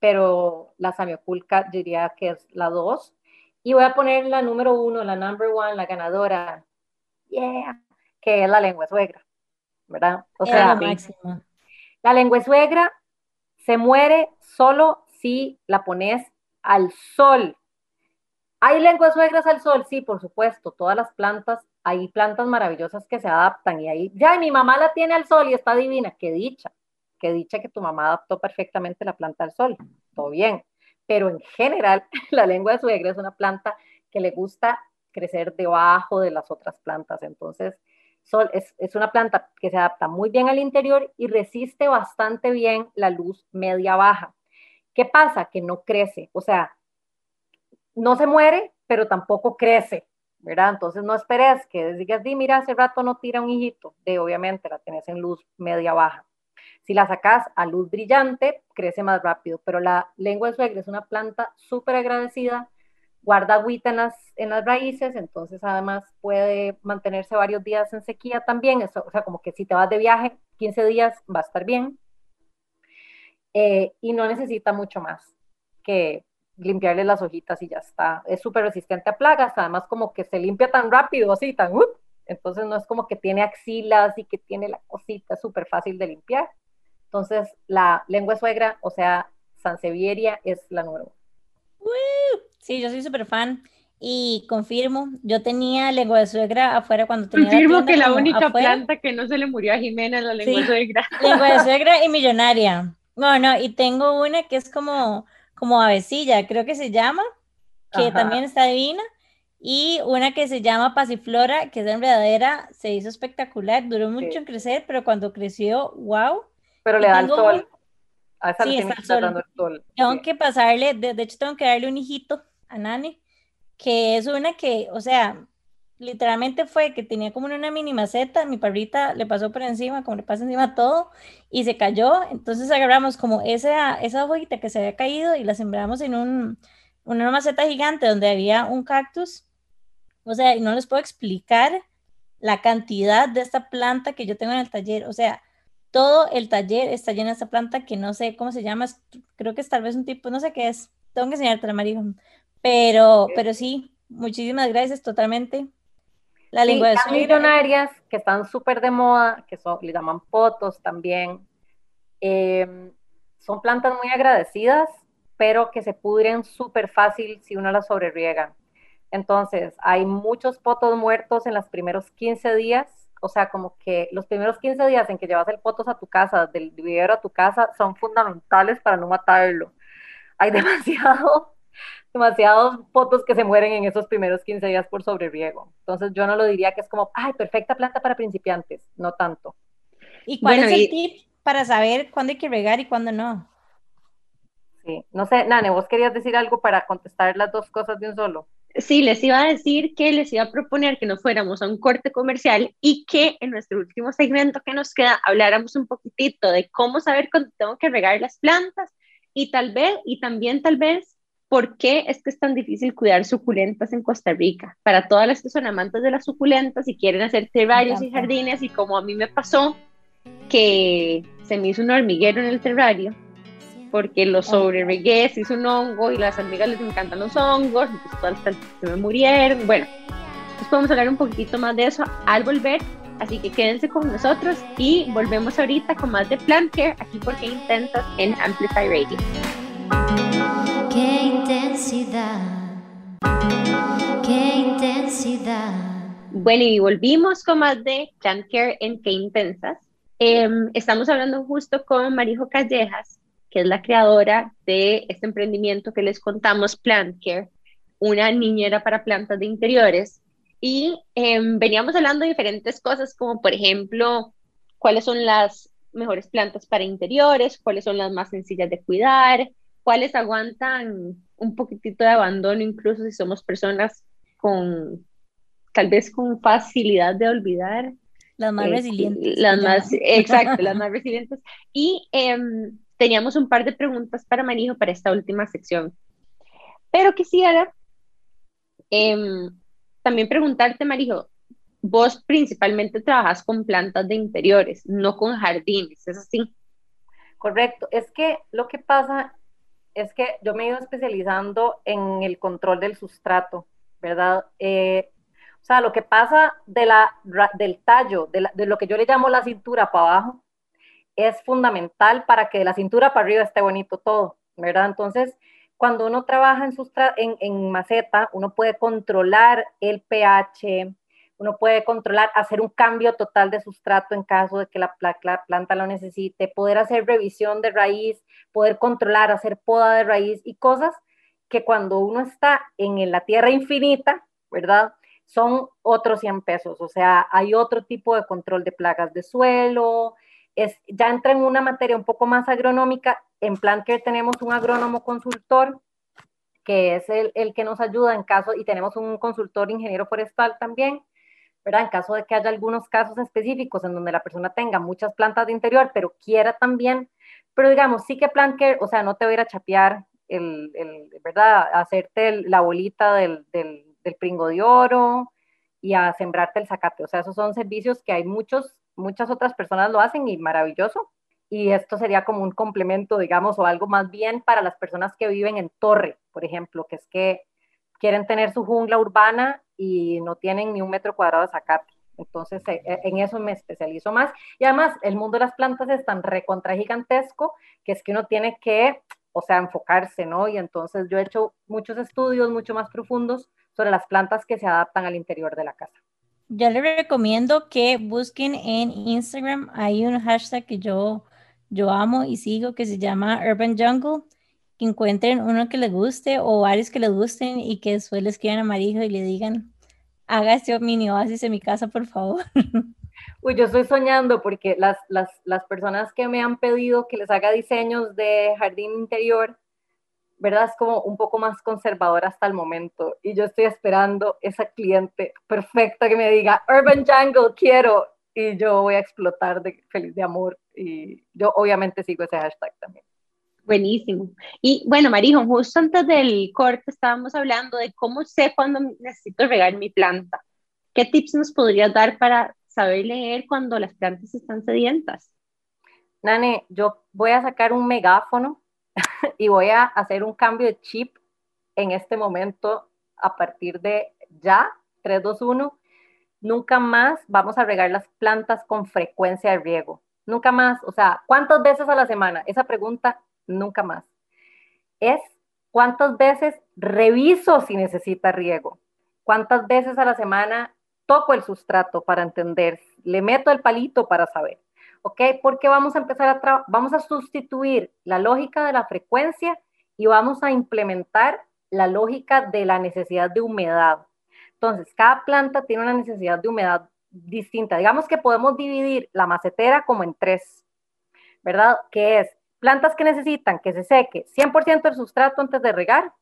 Speaker 3: Pero la samioculca diría que es la 2. Y voy a poner la número uno, la number one, la ganadora, yeah, que es la lengua suegra, ¿verdad? O
Speaker 1: Es
Speaker 3: sea,
Speaker 1: máximo.
Speaker 3: la lengua suegra se muere solo si la pones al sol. ¿Hay lenguas suegras al sol? Sí, por supuesto. Todas las plantas, hay plantas maravillosas que se adaptan y ahí, ya, mi mamá la tiene al sol y está divina. Qué dicha, qué dicha que tu mamá adaptó perfectamente la planta al sol. Todo bien. Pero en general, la lengua de suegra es una planta que le gusta crecer debajo de las otras plantas. Entonces, sol, es, es, una planta que se adapta muy bien al interior y resiste bastante bien la luz media-baja. ¿Qué pasa? Que no crece, o sea, no se muere, pero tampoco crece, ¿verdad? Entonces no esperes que digas, di, mira, hace rato no tira un hijito, de obviamente la tenés en luz media-baja. Si la sacas a luz brillante, crece más rápido, pero la lengua de suegra es una planta súper agradecida, guarda agüita en las, en las raíces, entonces además puede mantenerse varios días en sequía también, eso, o sea, como que si te vas de viaje, 15 días va a estar bien, eh, y no necesita mucho más que limpiarle las hojitas y ya está, es súper resistente a plagas, además como que se limpia tan rápido, así, tan, uh, entonces no es como que tiene axilas y que tiene la cosita súper fácil de limpiar, entonces la lengua suegra, o sea, Sansevieria es la número uno.
Speaker 1: Sí, yo soy súper fan y confirmo, yo tenía lengua de suegra afuera cuando tenía
Speaker 2: Confirmo
Speaker 1: la
Speaker 2: que la única
Speaker 1: afuera.
Speaker 2: planta que no se le murió a Jimena es la lengua
Speaker 1: Sí.
Speaker 2: de suegra.
Speaker 1: Lengua de suegra y millonaria. No, no, y tengo una que es como, como avecilla, creo que se llama, que
Speaker 3: Ajá.
Speaker 1: también está divina, y una que se llama pasiflora, que es enredadera, se hizo espectacular, duró mucho
Speaker 3: Sí.
Speaker 1: en crecer, pero cuando creció, wow,
Speaker 3: Pero le da el sol. A esa
Speaker 1: Sí, está sol.
Speaker 3: dando el sol.
Speaker 1: tengo
Speaker 3: sí.
Speaker 1: que pasarle, de, de hecho tengo que darle un hijito a Nani, que es una que, o sea, literalmente fue que tenía como una mini maceta, mi perrita le pasó por encima, como le pasa encima todo, y se cayó. Entonces agarramos como esa, esa hojita que se había caído y la sembramos en un, una maceta gigante donde había un cactus. O sea, y no les puedo explicar la cantidad de esta planta que yo tengo en el taller. O sea, todo el taller está lleno de esta planta que no sé cómo se llama, creo que es tal vez un tipo, no sé qué es, tengo que enseñarte la María, pero, pero sí, muchísimas gracias totalmente.
Speaker 3: La lengua de millonarias que están súper de moda, que son, le llaman potos también. Em, son plantas muy agradecidas, pero que se pudren súper fácil si uno las sobreriega. Entonces, hay muchos potos muertos en los primeros 15 días. O sea, como que los primeros 15 días en que llevas el potos a tu casa, del vivero a tu casa, son fundamentales para no matarlo. Hay demasiado demasiados potos que se mueren en esos primeros 15 días por sobreriego. Entonces yo no lo diría que es como, ay, perfecta planta para principiantes, no tanto.
Speaker 1: ¿Y cuál es el tip para saber cuándo hay que regar y cuándo no?
Speaker 3: Sí, no sé, Nane, vos querías decir algo para contestar las dos cosas de un solo.
Speaker 2: Sí, les iba a decir que les iba a proponer que nos fuéramos a un corte comercial y que en nuestro último segmento que nos queda habláramos un poquitito de cómo saber cuándo tengo que regar las plantas y tal vez, y también tal vez ¿Por qué es que es tan difícil cuidar suculentas en Costa Rica? Para todas las que son amantes de las suculentas y quieren hacer terrarios y jardines, y como a mí me pasó, que se me hizo un hormiguero en el terrario, porque lo sobreregué, se hizo un hongo y las amigas les encantan los hongos, entonces todas las se me murieron. Bueno, pues podemos hablar un poquito más de eso al volver, así que quédense con nosotros y volvemos ahorita con más de Plant Care aquí porque intentas en Amplify Radio
Speaker 4: qué intensidad, qué intensidad.
Speaker 2: Bueno, y volvimos con más de Plant Care en Qué Intensas. Em, estamos hablando justo con Marijo Callejas, que es la creadora de este emprendimiento que les contamos, Plant Care, una niñera para plantas de interiores. Y em, veníamos hablando de diferentes cosas, como por ejemplo, cuáles son las mejores plantas para interiores, cuáles son las más sencillas de cuidar, cuáles aguantan un poquitito de abandono, incluso si somos personas con, tal vez con facilidad de olvidar.
Speaker 1: Las más eh, resilientes.
Speaker 2: Las más, exacto, las más resilientes. Y em, teníamos un par de preguntas para Marijo para esta última sección. Pero quisiera em, también preguntarte, Marijo, vos principalmente trabajas con plantas de interiores, no con jardines, ¿es así?
Speaker 3: Correcto, es que lo que pasa es que yo me he ido especializando en el control del sustrato, ¿verdad? Eh, o sea, lo que pasa de la, del tallo, de, lo que yo le llamo la cintura para abajo, es fundamental para que de la cintura para arriba esté bonito todo, ¿verdad? Entonces, cuando uno trabaja en, en maceta, uno puede controlar el pH, uno puede controlar, hacer un cambio total de sustrato en caso de que la, planta lo necesite, poder hacer revisión de raíz, poder controlar, hacer poda de raíz y cosas que cuando uno está en la tierra infinita, ¿verdad? Son otros 100 pesos, o sea, hay otro tipo de control de plagas de suelo, es, ya entra en una materia un poco más agronómica, en plan que tenemos un agrónomo consultor, que es el, el que nos ayuda en caso, y tenemos un consultor ingeniero forestal también, en caso de que haya algunos casos específicos en donde la persona tenga muchas plantas de interior, pero quiera también, pero digamos, sí que plan que, o sea, no te voy a ir a chapear, el, el ¿verdad? hacerte la bolita del, del, del, pringo de oro y a sembrarte el zacate. O sea, esos son servicios que hay muchos, muchas otras personas lo hacen y maravilloso. Y esto sería como un complemento, digamos, o algo más bien para las personas que viven en torre, por ejemplo, que es que quieren tener su jungla urbana y no tienen ni un metro cuadrado de zacate. Entonces, eh, eh, en eso me especializo más. Y además, el mundo de las plantas es tan recontra gigantesco que es que uno tiene que, o sea, enfocarse, ¿no? Y entonces yo he hecho muchos estudios mucho más profundos sobre las plantas que se adaptan al interior de la casa.
Speaker 1: Yo les recomiendo que busquen en Instagram, hay un hashtag que yo, yo amo y sigo que se llama Urban Jungle que encuentren uno que les guste o varios que les gusten y que después les escriban a y le digan, haga este mini oasis en mi casa, por favor.
Speaker 3: Uy, yo estoy soñando porque las, las, las personas que me han pedido que les haga diseños de jardín interior, ¿verdad? Es como un poco más conservadora hasta el momento. Y yo estoy esperando esa cliente perfecta que me diga, Urban Jungle, quiero. Y yo voy a explotar de feliz de amor. Y yo obviamente sigo ese hashtag también.
Speaker 2: Buenísimo. Y bueno, Marijo, justo antes del corte estábamos hablando de cómo sé cuándo necesito regar mi planta. ¿Qué tips nos podrías dar para saber leer cuando las plantas están sedientas?
Speaker 3: Nane, yo voy a sacar un megáfono y voy a hacer un cambio de chip en este momento a partir de ya, 3, 2, 1. Nunca más vamos a regar las plantas con frecuencia de riego. Nunca más, o sea, ¿cuántas veces a la semana? Esa pregunta nunca más. Es cuántas veces reviso si necesita riego, cuántas veces a la semana toco el sustrato para entender, le meto el palito para saber. ¿Ok? Porque vamos a empezar a, vamos a sustituir la lógica de la frecuencia y vamos a implementar la lógica de la necesidad de humedad. Entonces, cada planta tiene una necesidad de humedad distinta. Digamos que podemos dividir la macetera como en tres, ¿verdad? Que es plantas que necesitan que se seque 100% el sustrato antes de regar,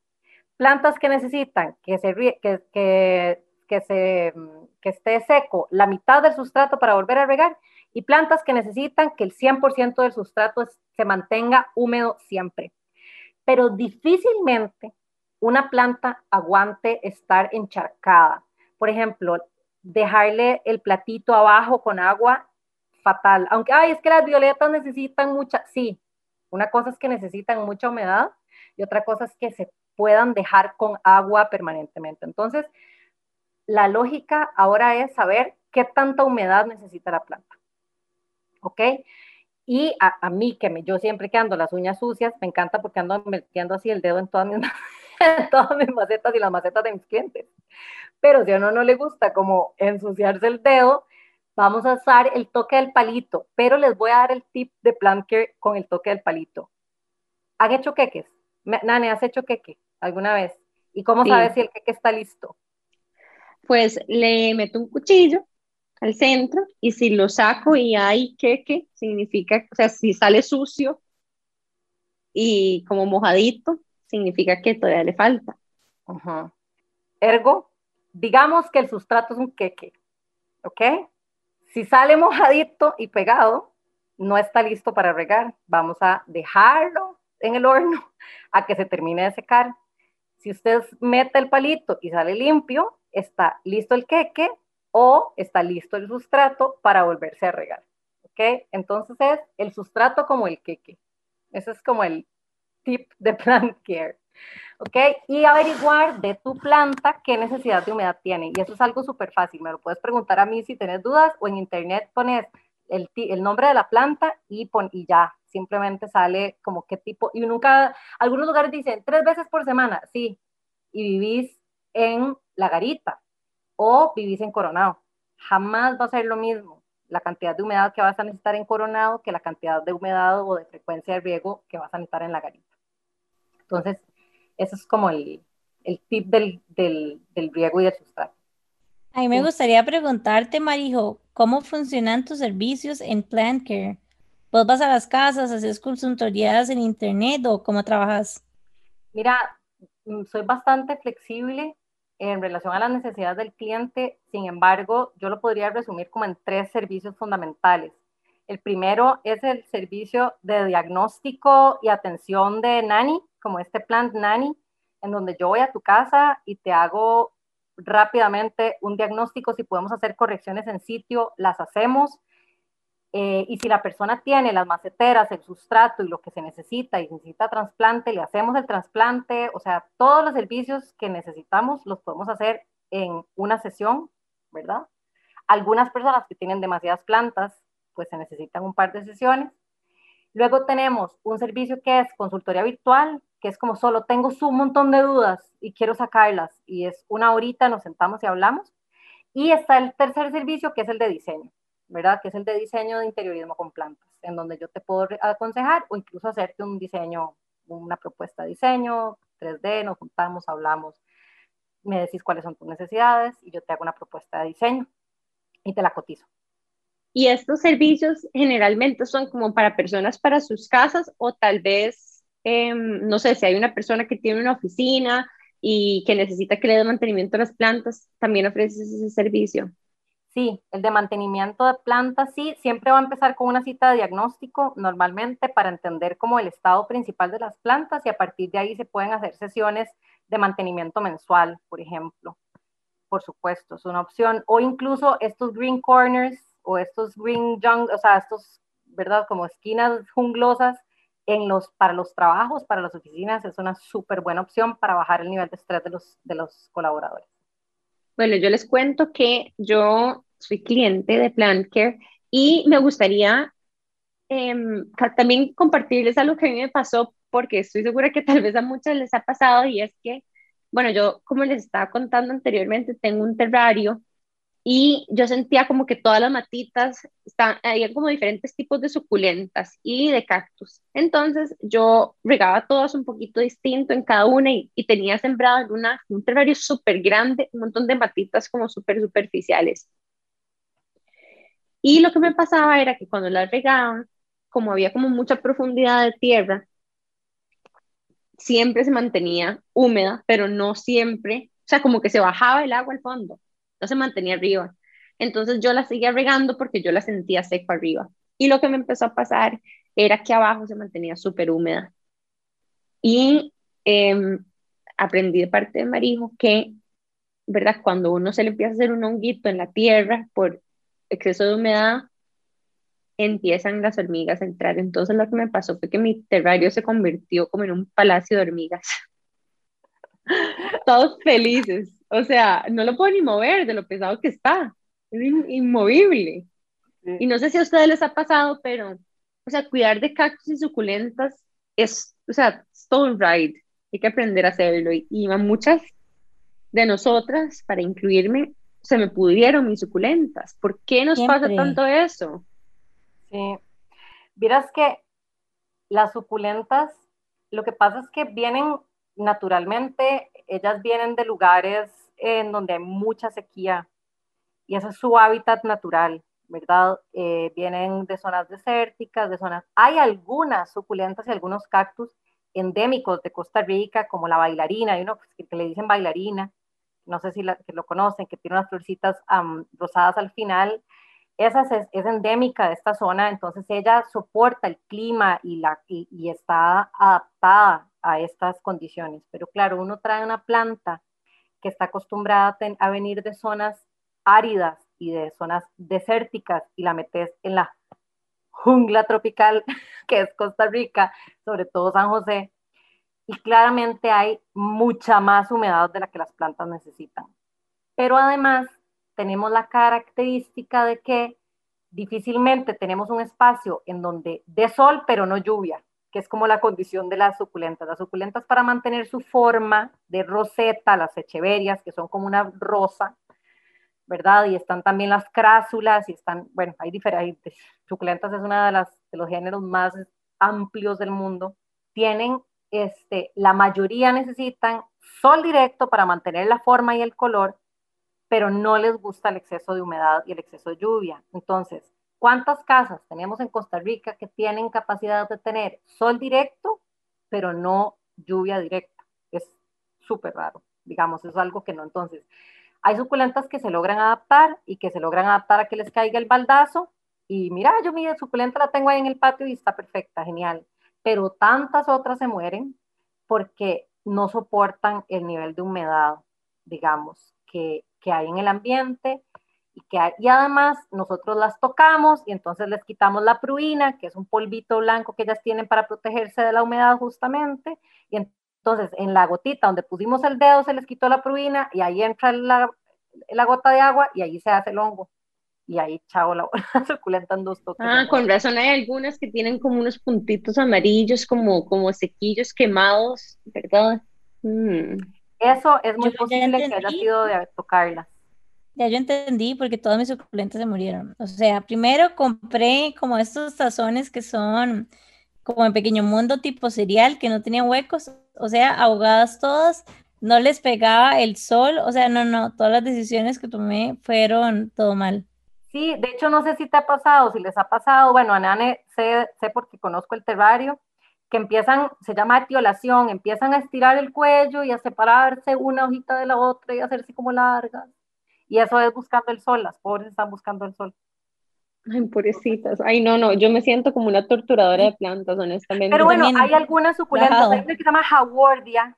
Speaker 3: plantas que necesitan que, se, que, que, se, que esté seco la mitad del sustrato para volver a regar y plantas que necesitan que el 100% del sustrato se mantenga húmedo siempre. Pero difícilmente una planta aguante estar encharcada. Por ejemplo, dejarle el platito abajo con agua, fatal. Aunque, ay, es que las violetas necesitan mucha, sí, una cosa es que necesitan mucha humedad y otra cosa es que se puedan dejar con agua permanentemente. Entonces, la lógica ahora es saber qué tanta humedad necesita la planta. ¿Ok? Y a, mí, que me, yo siempre que ando las uñas sucias, me encanta porque ando metiendo así el dedo en todas mis, en todas mis macetas y las macetas de mis clientes. Pero si a uno no le gusta como ensuciarse el dedo, Vamos a usar el toque del palito, pero les voy a dar el tip de plant care con el toque del palito. ¿Han hecho queques? Nane, ¿has hecho queque alguna vez? ¿Y cómo sabes si el queque está listo?
Speaker 2: Pues le meto un cuchillo al centro y si lo saco y hay queque, significa, o sea, si sale sucio y como mojadito, significa que todavía le falta.
Speaker 3: Ergo, digamos que el sustrato es un queque, ¿ok? Si sale mojadito y pegado, no está listo para regar. Vamos a dejarlo en el horno a que se termine de secar. Si usted mete el palito y sale limpio, está listo el queque o está listo el sustrato para volverse a regar. ¿Ok? Entonces es el sustrato como el queque. Ese es como el tip de plant care. ¿ok? Y averiguar de tu planta qué necesidad de humedad tiene. Y eso es algo súper fácil. Me lo puedes preguntar a mí si tienes dudas o en internet pones el, el nombre de la planta y, pon, y ya, simplemente sale como qué tipo. Y nunca, algunos lugares dicen tres veces por semana, sí, y vivís en La Garita o vivís en Coronado. Jamás va a ser lo mismo la cantidad de humedad que vas a necesitar en Coronado que la cantidad de humedad o de frecuencia de riego que vas a necesitar en La Garita. Entonces, eso es como el, el tip del, del, del riego y del sustrato.
Speaker 1: A mí me gustaría preguntarte, Marijo, ¿cómo funcionan tus servicios en Plant Care? ¿Vos vas a las casas, haces consultorías en internet o cómo trabajas?
Speaker 3: Mira, mm, soy bastante flexible en relación a las necesidades del cliente, sin embargo, yo lo podría resumir como en tres servicios fundamentales. El primero es el servicio de diagnóstico y atención de Nani, como este plan Nani, en donde yo voy a tu casa y te hago rápidamente un diagnóstico, si podemos hacer correcciones en sitio, las hacemos. Eh, y si la persona tiene las maceteras, el sustrato y lo que se necesita y necesita trasplante, le hacemos el trasplante. O sea, todos los servicios que necesitamos los podemos hacer en una sesión, ¿verdad? Algunas personas que tienen demasiadas plantas, pues se necesitan un par de sesiones. Luego tenemos un servicio que es consultoría virtual, que es como solo tengo un montón de dudas y quiero sacarlas y es una horita, nos sentamos y hablamos. Y está el tercer servicio que es el de diseño, ¿verdad? Que es el de diseño de interiorismo con plantas, en donde yo te puedo aconsejar o incluso hacerte un diseño, una propuesta de diseño, 3D, nos juntamos, hablamos, me decís cuáles son tus necesidades y yo te hago una propuesta de diseño y te la cotizo.
Speaker 2: Y estos servicios generalmente son como para personas para sus casas o tal vez em, no sé, si hay una persona que tiene una oficina y que necesita que le dé mantenimiento a las plantas, también ofreces ese servicio.
Speaker 3: Sí, el de mantenimiento de plantas, sí, siempre va a empezar con una cita de diagnóstico normalmente para entender como el estado principal de las plantas y a partir de ahí se pueden hacer sesiones de mantenimiento mensual, por ejemplo. Por supuesto, es una opción. O incluso estos green corners o estos green jungle, o sea, estos, ¿verdad? Como esquinas junglosas en los, para los trabajos, para las oficinas, es una súper buena opción para bajar el nivel de estrés de los, de los colaboradores.
Speaker 2: Bueno, yo les cuento que yo soy cliente de Plant Care y me gustaría em, también compartirles algo que a mí me pasó porque estoy segura que tal vez a muchos les ha pasado y es que, bueno, yo como les estaba contando anteriormente, tengo un terrario y yo sentía como que todas las matitas, estaban, había como diferentes tipos de suculentas y de cactus. Entonces yo regaba todas un poquito distinto en cada una y, tenía sembrado en una, un terrario súper grande, un montón de matitas como súper superficiales. Y lo que me pasaba era que cuando las regaban, como había como mucha profundidad de tierra, siempre se mantenía húmeda, pero no siempre, o sea, como que se bajaba el agua al fondo no se mantenía arriba. Entonces yo la seguía regando porque yo la sentía seco arriba. Y lo que me empezó a pasar era que abajo se mantenía súper húmeda. Y em, aprendí de parte de Marijo que, ¿verdad? Cuando uno se le empieza a hacer un honguito en la tierra por exceso de humedad, empiezan las hormigas a entrar. Entonces lo que me pasó fue que mi terrario se convirtió como en un palacio de hormigas. Todos felices. O sea, no lo puedo ni mover de lo pesado que está. Es inmovible. Y no sé si a ustedes les ha pasado, pero, o sea, cuidar de cactus y suculentas es, o sea, es todo un ride. Hay que aprender a hacerlo. Y, a muchas de nosotras, para incluirme, se me pudieron mis suculentas. ¿Por qué nos pasa tanto eso?
Speaker 3: Sí. Vieras que las suculentas, lo que pasa es que vienen naturalmente, ellas vienen de lugares en donde hay mucha sequía y ese es su hábitat natural, ¿verdad? Eh, vienen de zonas desérticas, de zonas... Hay algunas suculentas y algunos cactus endémicos de Costa Rica, como la bailarina, hay uno que, le dicen bailarina, no sé si que lo conocen, que tiene unas florcitas rosadas al final. Esa es, endémica de esta zona, entonces ella soporta el clima y, la, y está adaptada a estas condiciones. Pero claro, uno trae una planta que está acostumbrada a venir de zonas áridas y de zonas desérticas y la metes en la jungla tropical que es Costa Rica, sobre todo San José, y claramente hay mucha más humedad de la que las plantas necesitan. Pero además tenemos la característica de que difícilmente tenemos un espacio en donde de sol pero no lluvia que es como la condición de las suculentas. Las suculentas para mantener su forma de roseta, las echeverias, que son como una rosa, ¿verdad? Y están también las crásulas y están, bueno, hay diferentes. Suculentas es una de, de los géneros más amplios del mundo. Tienen, este, la mayoría necesitan sol directo para mantener la forma y el color, pero no les gusta el exceso de humedad y el exceso de lluvia. Entonces, ¿Cuántas casas tenemos en Costa Rica que tienen capacidad de tener sol directo, pero no lluvia directa? Es súper raro, digamos, es algo que no. Entonces, hay suculentas que se logran adaptar y que se logran adaptar a que les caiga el baldazo. Y mira, yo mi suculenta la tengo ahí en el patio y está perfecta, genial. Pero tantas otras se mueren porque no soportan el nivel de humedad, digamos, que, que hay en el ambiente y, que y además nosotros las tocamos y entonces les quitamos la pruina, que es un polvito blanco que ellas tienen para protegerse de la humedad justamente, y entonces en la gotita donde pusimos el dedo se les quitó la pruina y ahí entra la, la gota de agua y ahí se hace el hongo. Y ahí, chao, la, suculenta en dos toques.
Speaker 2: Ah, con razón hay algunas que tienen como unos puntitos amarillos, como, como sequillos quemados, ¿verdad?
Speaker 3: Mm. Eso es muy posible que haya sido de tocarlas.
Speaker 1: Ya yo entendí porque todas mis suculentas se murieron. O sea, primero compré como estos tazones que son como en pequeño mundo tipo cereal, que no tenían huecos, o sea, ahogadas todas, no les pegaba el sol, o sea, no, no, todas las decisiones que tomé fueron todo mal.
Speaker 3: Sí, de hecho no sé si te ha pasado, si les ha pasado, bueno, a Nane sé, sé porque conozco el terrario, que empiezan, se llama etiolación, empiezan a estirar el cuello y a separarse una hojita de la otra y a hacerse como largas. Y eso es buscando el sol, las pobres están buscando el sol.
Speaker 2: Ay, pobrecitas. Ay, no, no, yo me siento como una torturadora de plantas, honestamente.
Speaker 3: Pero bueno,
Speaker 1: también-
Speaker 3: hay algunas suculentas, hay una que se llama Hawordia,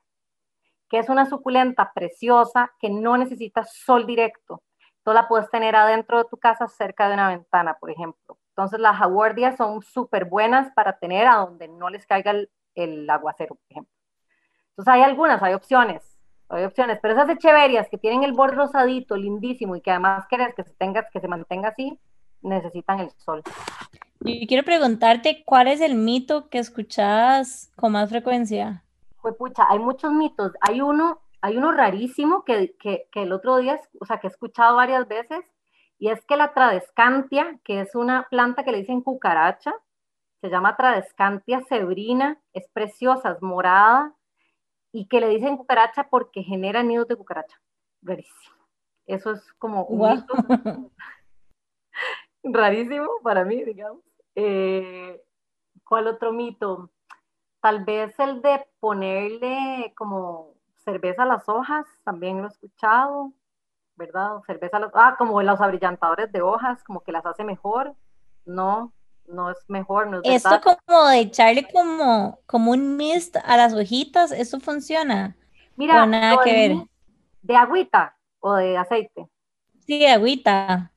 Speaker 3: que es una suculenta preciosa que no necesita sol directo. Tú la puedes tener adentro de tu casa cerca de una ventana, por ejemplo. Entonces las Hawordias son súper buenas para tener a donde no les caiga el, el aguacero, por ejemplo. Entonces hay algunas, hay opciones, hay opciones, pero esas echeverias que tienen el borde rosadito, lindísimo, y que además querés que se, tenga, que se mantenga así, necesitan el sol.
Speaker 1: Yo quiero preguntarte, ¿cuál es el mito que escuchas con más frecuencia?
Speaker 3: Pues pucha, hay muchos mitos. Hay uno, hay uno rarísimo que, que, que el otro día, o sea, que he escuchado varias veces, y es que la tradescantia, que es una planta que le dicen cucaracha, se llama tradescantia sebrina, es preciosa, es morada, y que le dicen cucaracha porque genera nidos de cucaracha. Rarísimo. Eso es como un mito rarísimo para mí, digamos. Eh, ¿Cuál otro mito? Tal vez el de ponerle como cerveza a las hojas, también lo he escuchado, ¿verdad? Cerveza a las, ah, como los abrillantadores de hojas, como que las hace mejor. No, no es mejor, no es
Speaker 1: Esto como de echarle como, como un mist a las hojitas, ¿eso funciona?
Speaker 3: Mira,
Speaker 1: o nada
Speaker 3: lo
Speaker 1: que
Speaker 3: del
Speaker 1: ver.
Speaker 3: mist De agüita o de aceite.
Speaker 1: Sí, de agüita.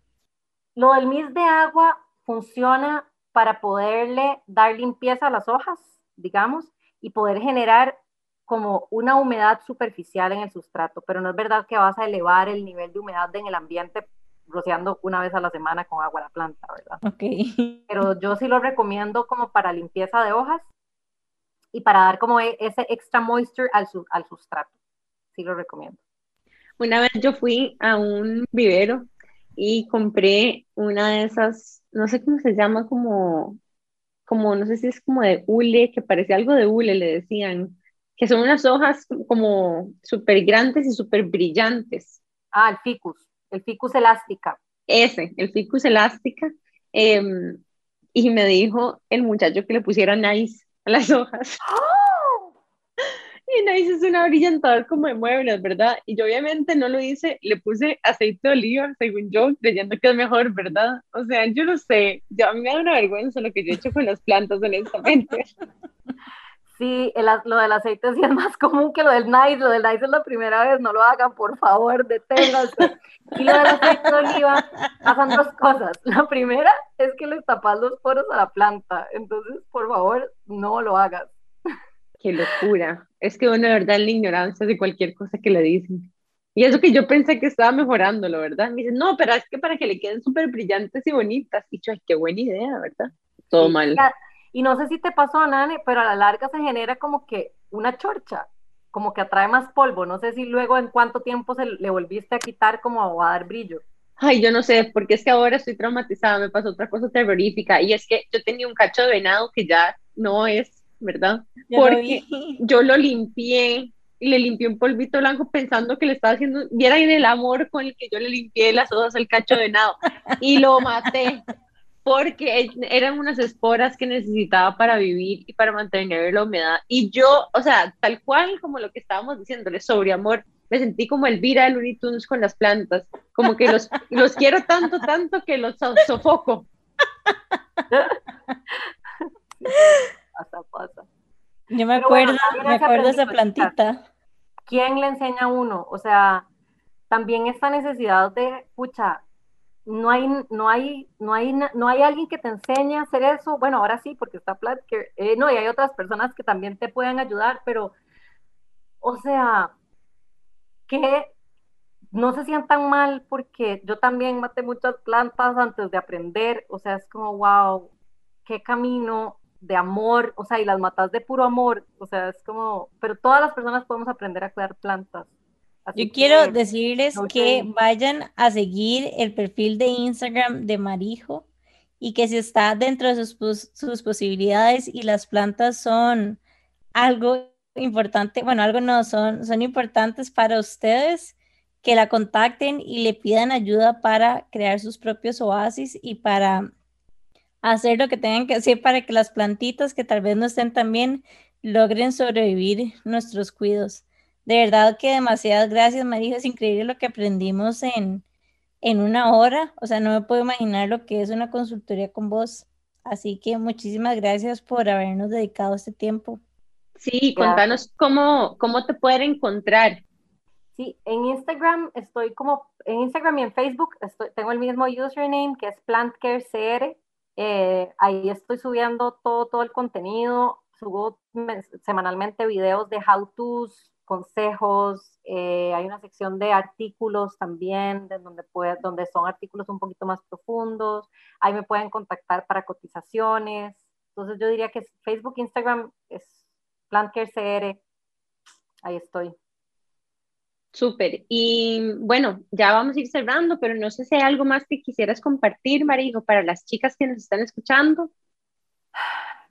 Speaker 3: Lo del mist de agua funciona para poderle dar limpieza a las hojas, digamos, y poder generar como una humedad superficial en el sustrato, pero no es verdad que vas a elevar el nivel de humedad en el ambiente rociando una vez a la semana con agua a la planta, ¿verdad?
Speaker 1: Ok.
Speaker 3: Pero yo sí lo recomiendo como para limpieza de hojas y para dar como e- ese extra moisture al, su- al sustrato. Sí lo recomiendo.
Speaker 2: Una vez yo fui a un vivero y compré una de esas, no sé cómo se llama, como, como, no sé si es como de hule, que parecía algo de hule, le decían, que son unas hojas como súper grandes y súper brillantes.
Speaker 3: Ah, el ficus, el ficus elástica.
Speaker 2: Ese, el ficus elástica. em, y me dijo el muchacho que le pusiera nice a las hojas. Y Nice es un abrillantador como de muebles, ¿verdad? Y yo obviamente no lo hice, le puse aceite de oliva, según yo, creyendo que es mejor, ¿verdad? O sea, yo no sé, yo, a mí me da una vergüenza lo que yo he hecho con las plantas, honestamente.
Speaker 3: Sí, el lo del aceite sí es más común que lo del nice. Lo del nice es la primera vez, no lo hagan, por favor, deténganse. Y lo del aceite de oliva pasan dos cosas. La primera es que le tapas los poros a la planta. Entonces, por favor, no lo hagas.
Speaker 2: Qué locura. Es que uno de verdad en la ignorancia de cualquier cosa que le dicen. Y eso que yo pensé que estaba mejorándolo, ¿verdad? Me dicen, no, pero es que para que le queden súper brillantes y bonitas. Y yo, ay, qué buena idea, ¿verdad? Todo
Speaker 3: Sí,
Speaker 2: mal.
Speaker 3: ya- Y no sé si te pasó, Nane, pero a la larga se genera como que una chorcha, como que atrae más polvo. No sé si luego en cuánto tiempo se le volviste a quitar como a dar brillo.
Speaker 2: Ay, yo no sé, porque es que ahora estoy traumatizada, me pasó otra cosa terrorífica, y es que yo tenía un cacho de venado que ya no es, ¿verdad?
Speaker 1: Lo
Speaker 2: Porque
Speaker 1: vi.
Speaker 2: yo lo limpié y le limpié un polvito blanco pensando que le estaba haciendo, vieran el amor con el que yo le limpié las hojas al cacho de venado, y lo maté, porque eran unas esporas que necesitaba para vivir y para mantener la humedad, y yo, o sea, tal cual como lo que estábamos diciéndole sobre amor, me sentí como Elvira de Looney Tunes con las plantas, como que los, los quiero tanto, tanto que los so- sofoco.
Speaker 3: Pasa, pasa.
Speaker 1: Yo me
Speaker 3: Pero
Speaker 1: acuerdo, me acuerdo de esa plantita.
Speaker 3: ¿Quién le enseña a uno? O sea, también esta necesidad de, pucha, no hay, no hay, no hay, no hay alguien que te enseñe a hacer eso. Bueno, ahora sí, porque está Platker. Eh, no, y hay otras personas que también te pueden ayudar, pero, o sea, que no se sientan mal porque yo también maté muchas plantas antes de aprender. O sea, es como, wow, qué camino de amor, o sea, y las matas de puro amor, o sea, es como, pero todas las personas podemos aprender a cuidar plantas. Así
Speaker 1: Yo quiero
Speaker 3: que,
Speaker 1: decirles
Speaker 3: no
Speaker 1: que vayan a seguir el perfil de Instagram de Marijo y que si está dentro de sus, pos- sus posibilidades y las plantas son algo importante, bueno, algo no, son, son importantes para ustedes, que la contacten y le pidan ayuda para crear sus propios oasis y para hacer lo que tengan que hacer para que las plantitas que tal vez no estén tan bien logren sobrevivir nuestros cuidos. De verdad que demasiadas gracias, María. Es increíble lo que aprendimos en, en una hora. O sea, no me puedo imaginar lo que es una consultoría con vos. Así que muchísimas gracias por habernos dedicado este tiempo.
Speaker 2: Sí, contanos cómo, cómo te pueden encontrar.
Speaker 3: Sí, en Instagram estoy como, en Instagram y en Facebook estoy, tengo el mismo username que es PlantCareCR. Eh, ahí estoy subiendo todo, todo el contenido. Subo semanalmente videos de how-tos, consejos. Eh, hay una sección de artículos también, de donde, puede, donde son artículos un poquito más profundos. Ahí me pueden contactar para cotizaciones. Entonces yo diría que Facebook, Instagram es PlantCareCR. Ahí estoy.
Speaker 2: Súper. Y bueno, ya vamos a ir cerrando, pero no sé si hay algo más que quisieras compartir, Marijo, para las chicas que nos están escuchando.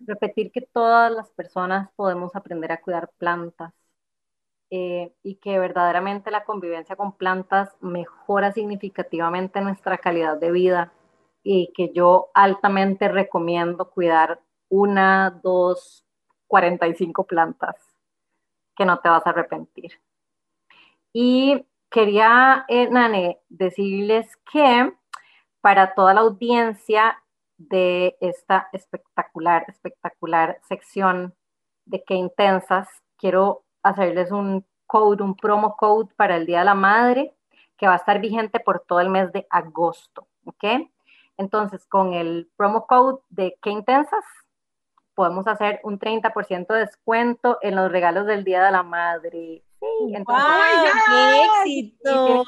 Speaker 3: Repetir que todas las personas podemos aprender a cuidar plantas eh, y que verdaderamente la convivencia con plantas mejora significativamente nuestra calidad de vida y que yo altamente recomiendo cuidar una, dos, 45 plantas que no te vas a arrepentir. Y quería, eh, Nane, decirles que para toda la audiencia de esta espectacular, espectacular sección de Qué Intensas, quiero hacerles un code, un promo code para el Día de la Madre que va a estar vigente por todo el mes de agosto, ¿ok? Entonces, con el promo code de Qué Intensas, podemos hacer un 30% de descuento en los regalos del Día de la Madre.
Speaker 1: Sí, entonces, ¡Qué éxito!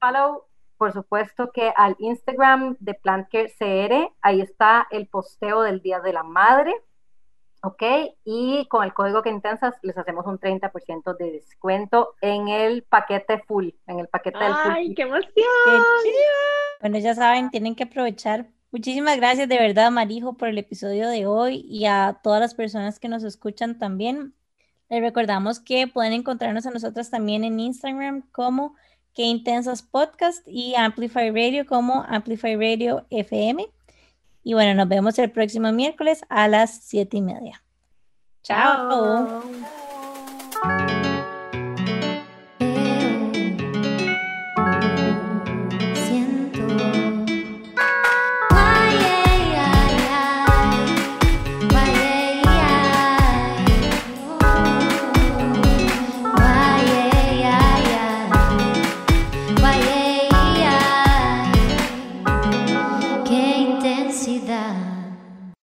Speaker 3: follow, por supuesto que al Instagram de PlantCare CR, ahí está el posteo del Día de la Madre, ¿ok? Y con el código que intensas les hacemos un 30% de descuento en el paquete full, en el paquete del full.
Speaker 2: ¡Ay, qué emoción! Qué
Speaker 1: bueno, ya saben, tienen que aprovechar. Muchísimas gracias de verdad, Marijo, por el episodio de hoy y a todas las personas que nos escuchan también. Les recordamos que pueden encontrarnos a nosotras también en Instagram como Que Intensas Podcast y Amplify Radio como Amplify Radio FM. Y bueno, nos vemos el próximo miércoles a las siete y media. Chao.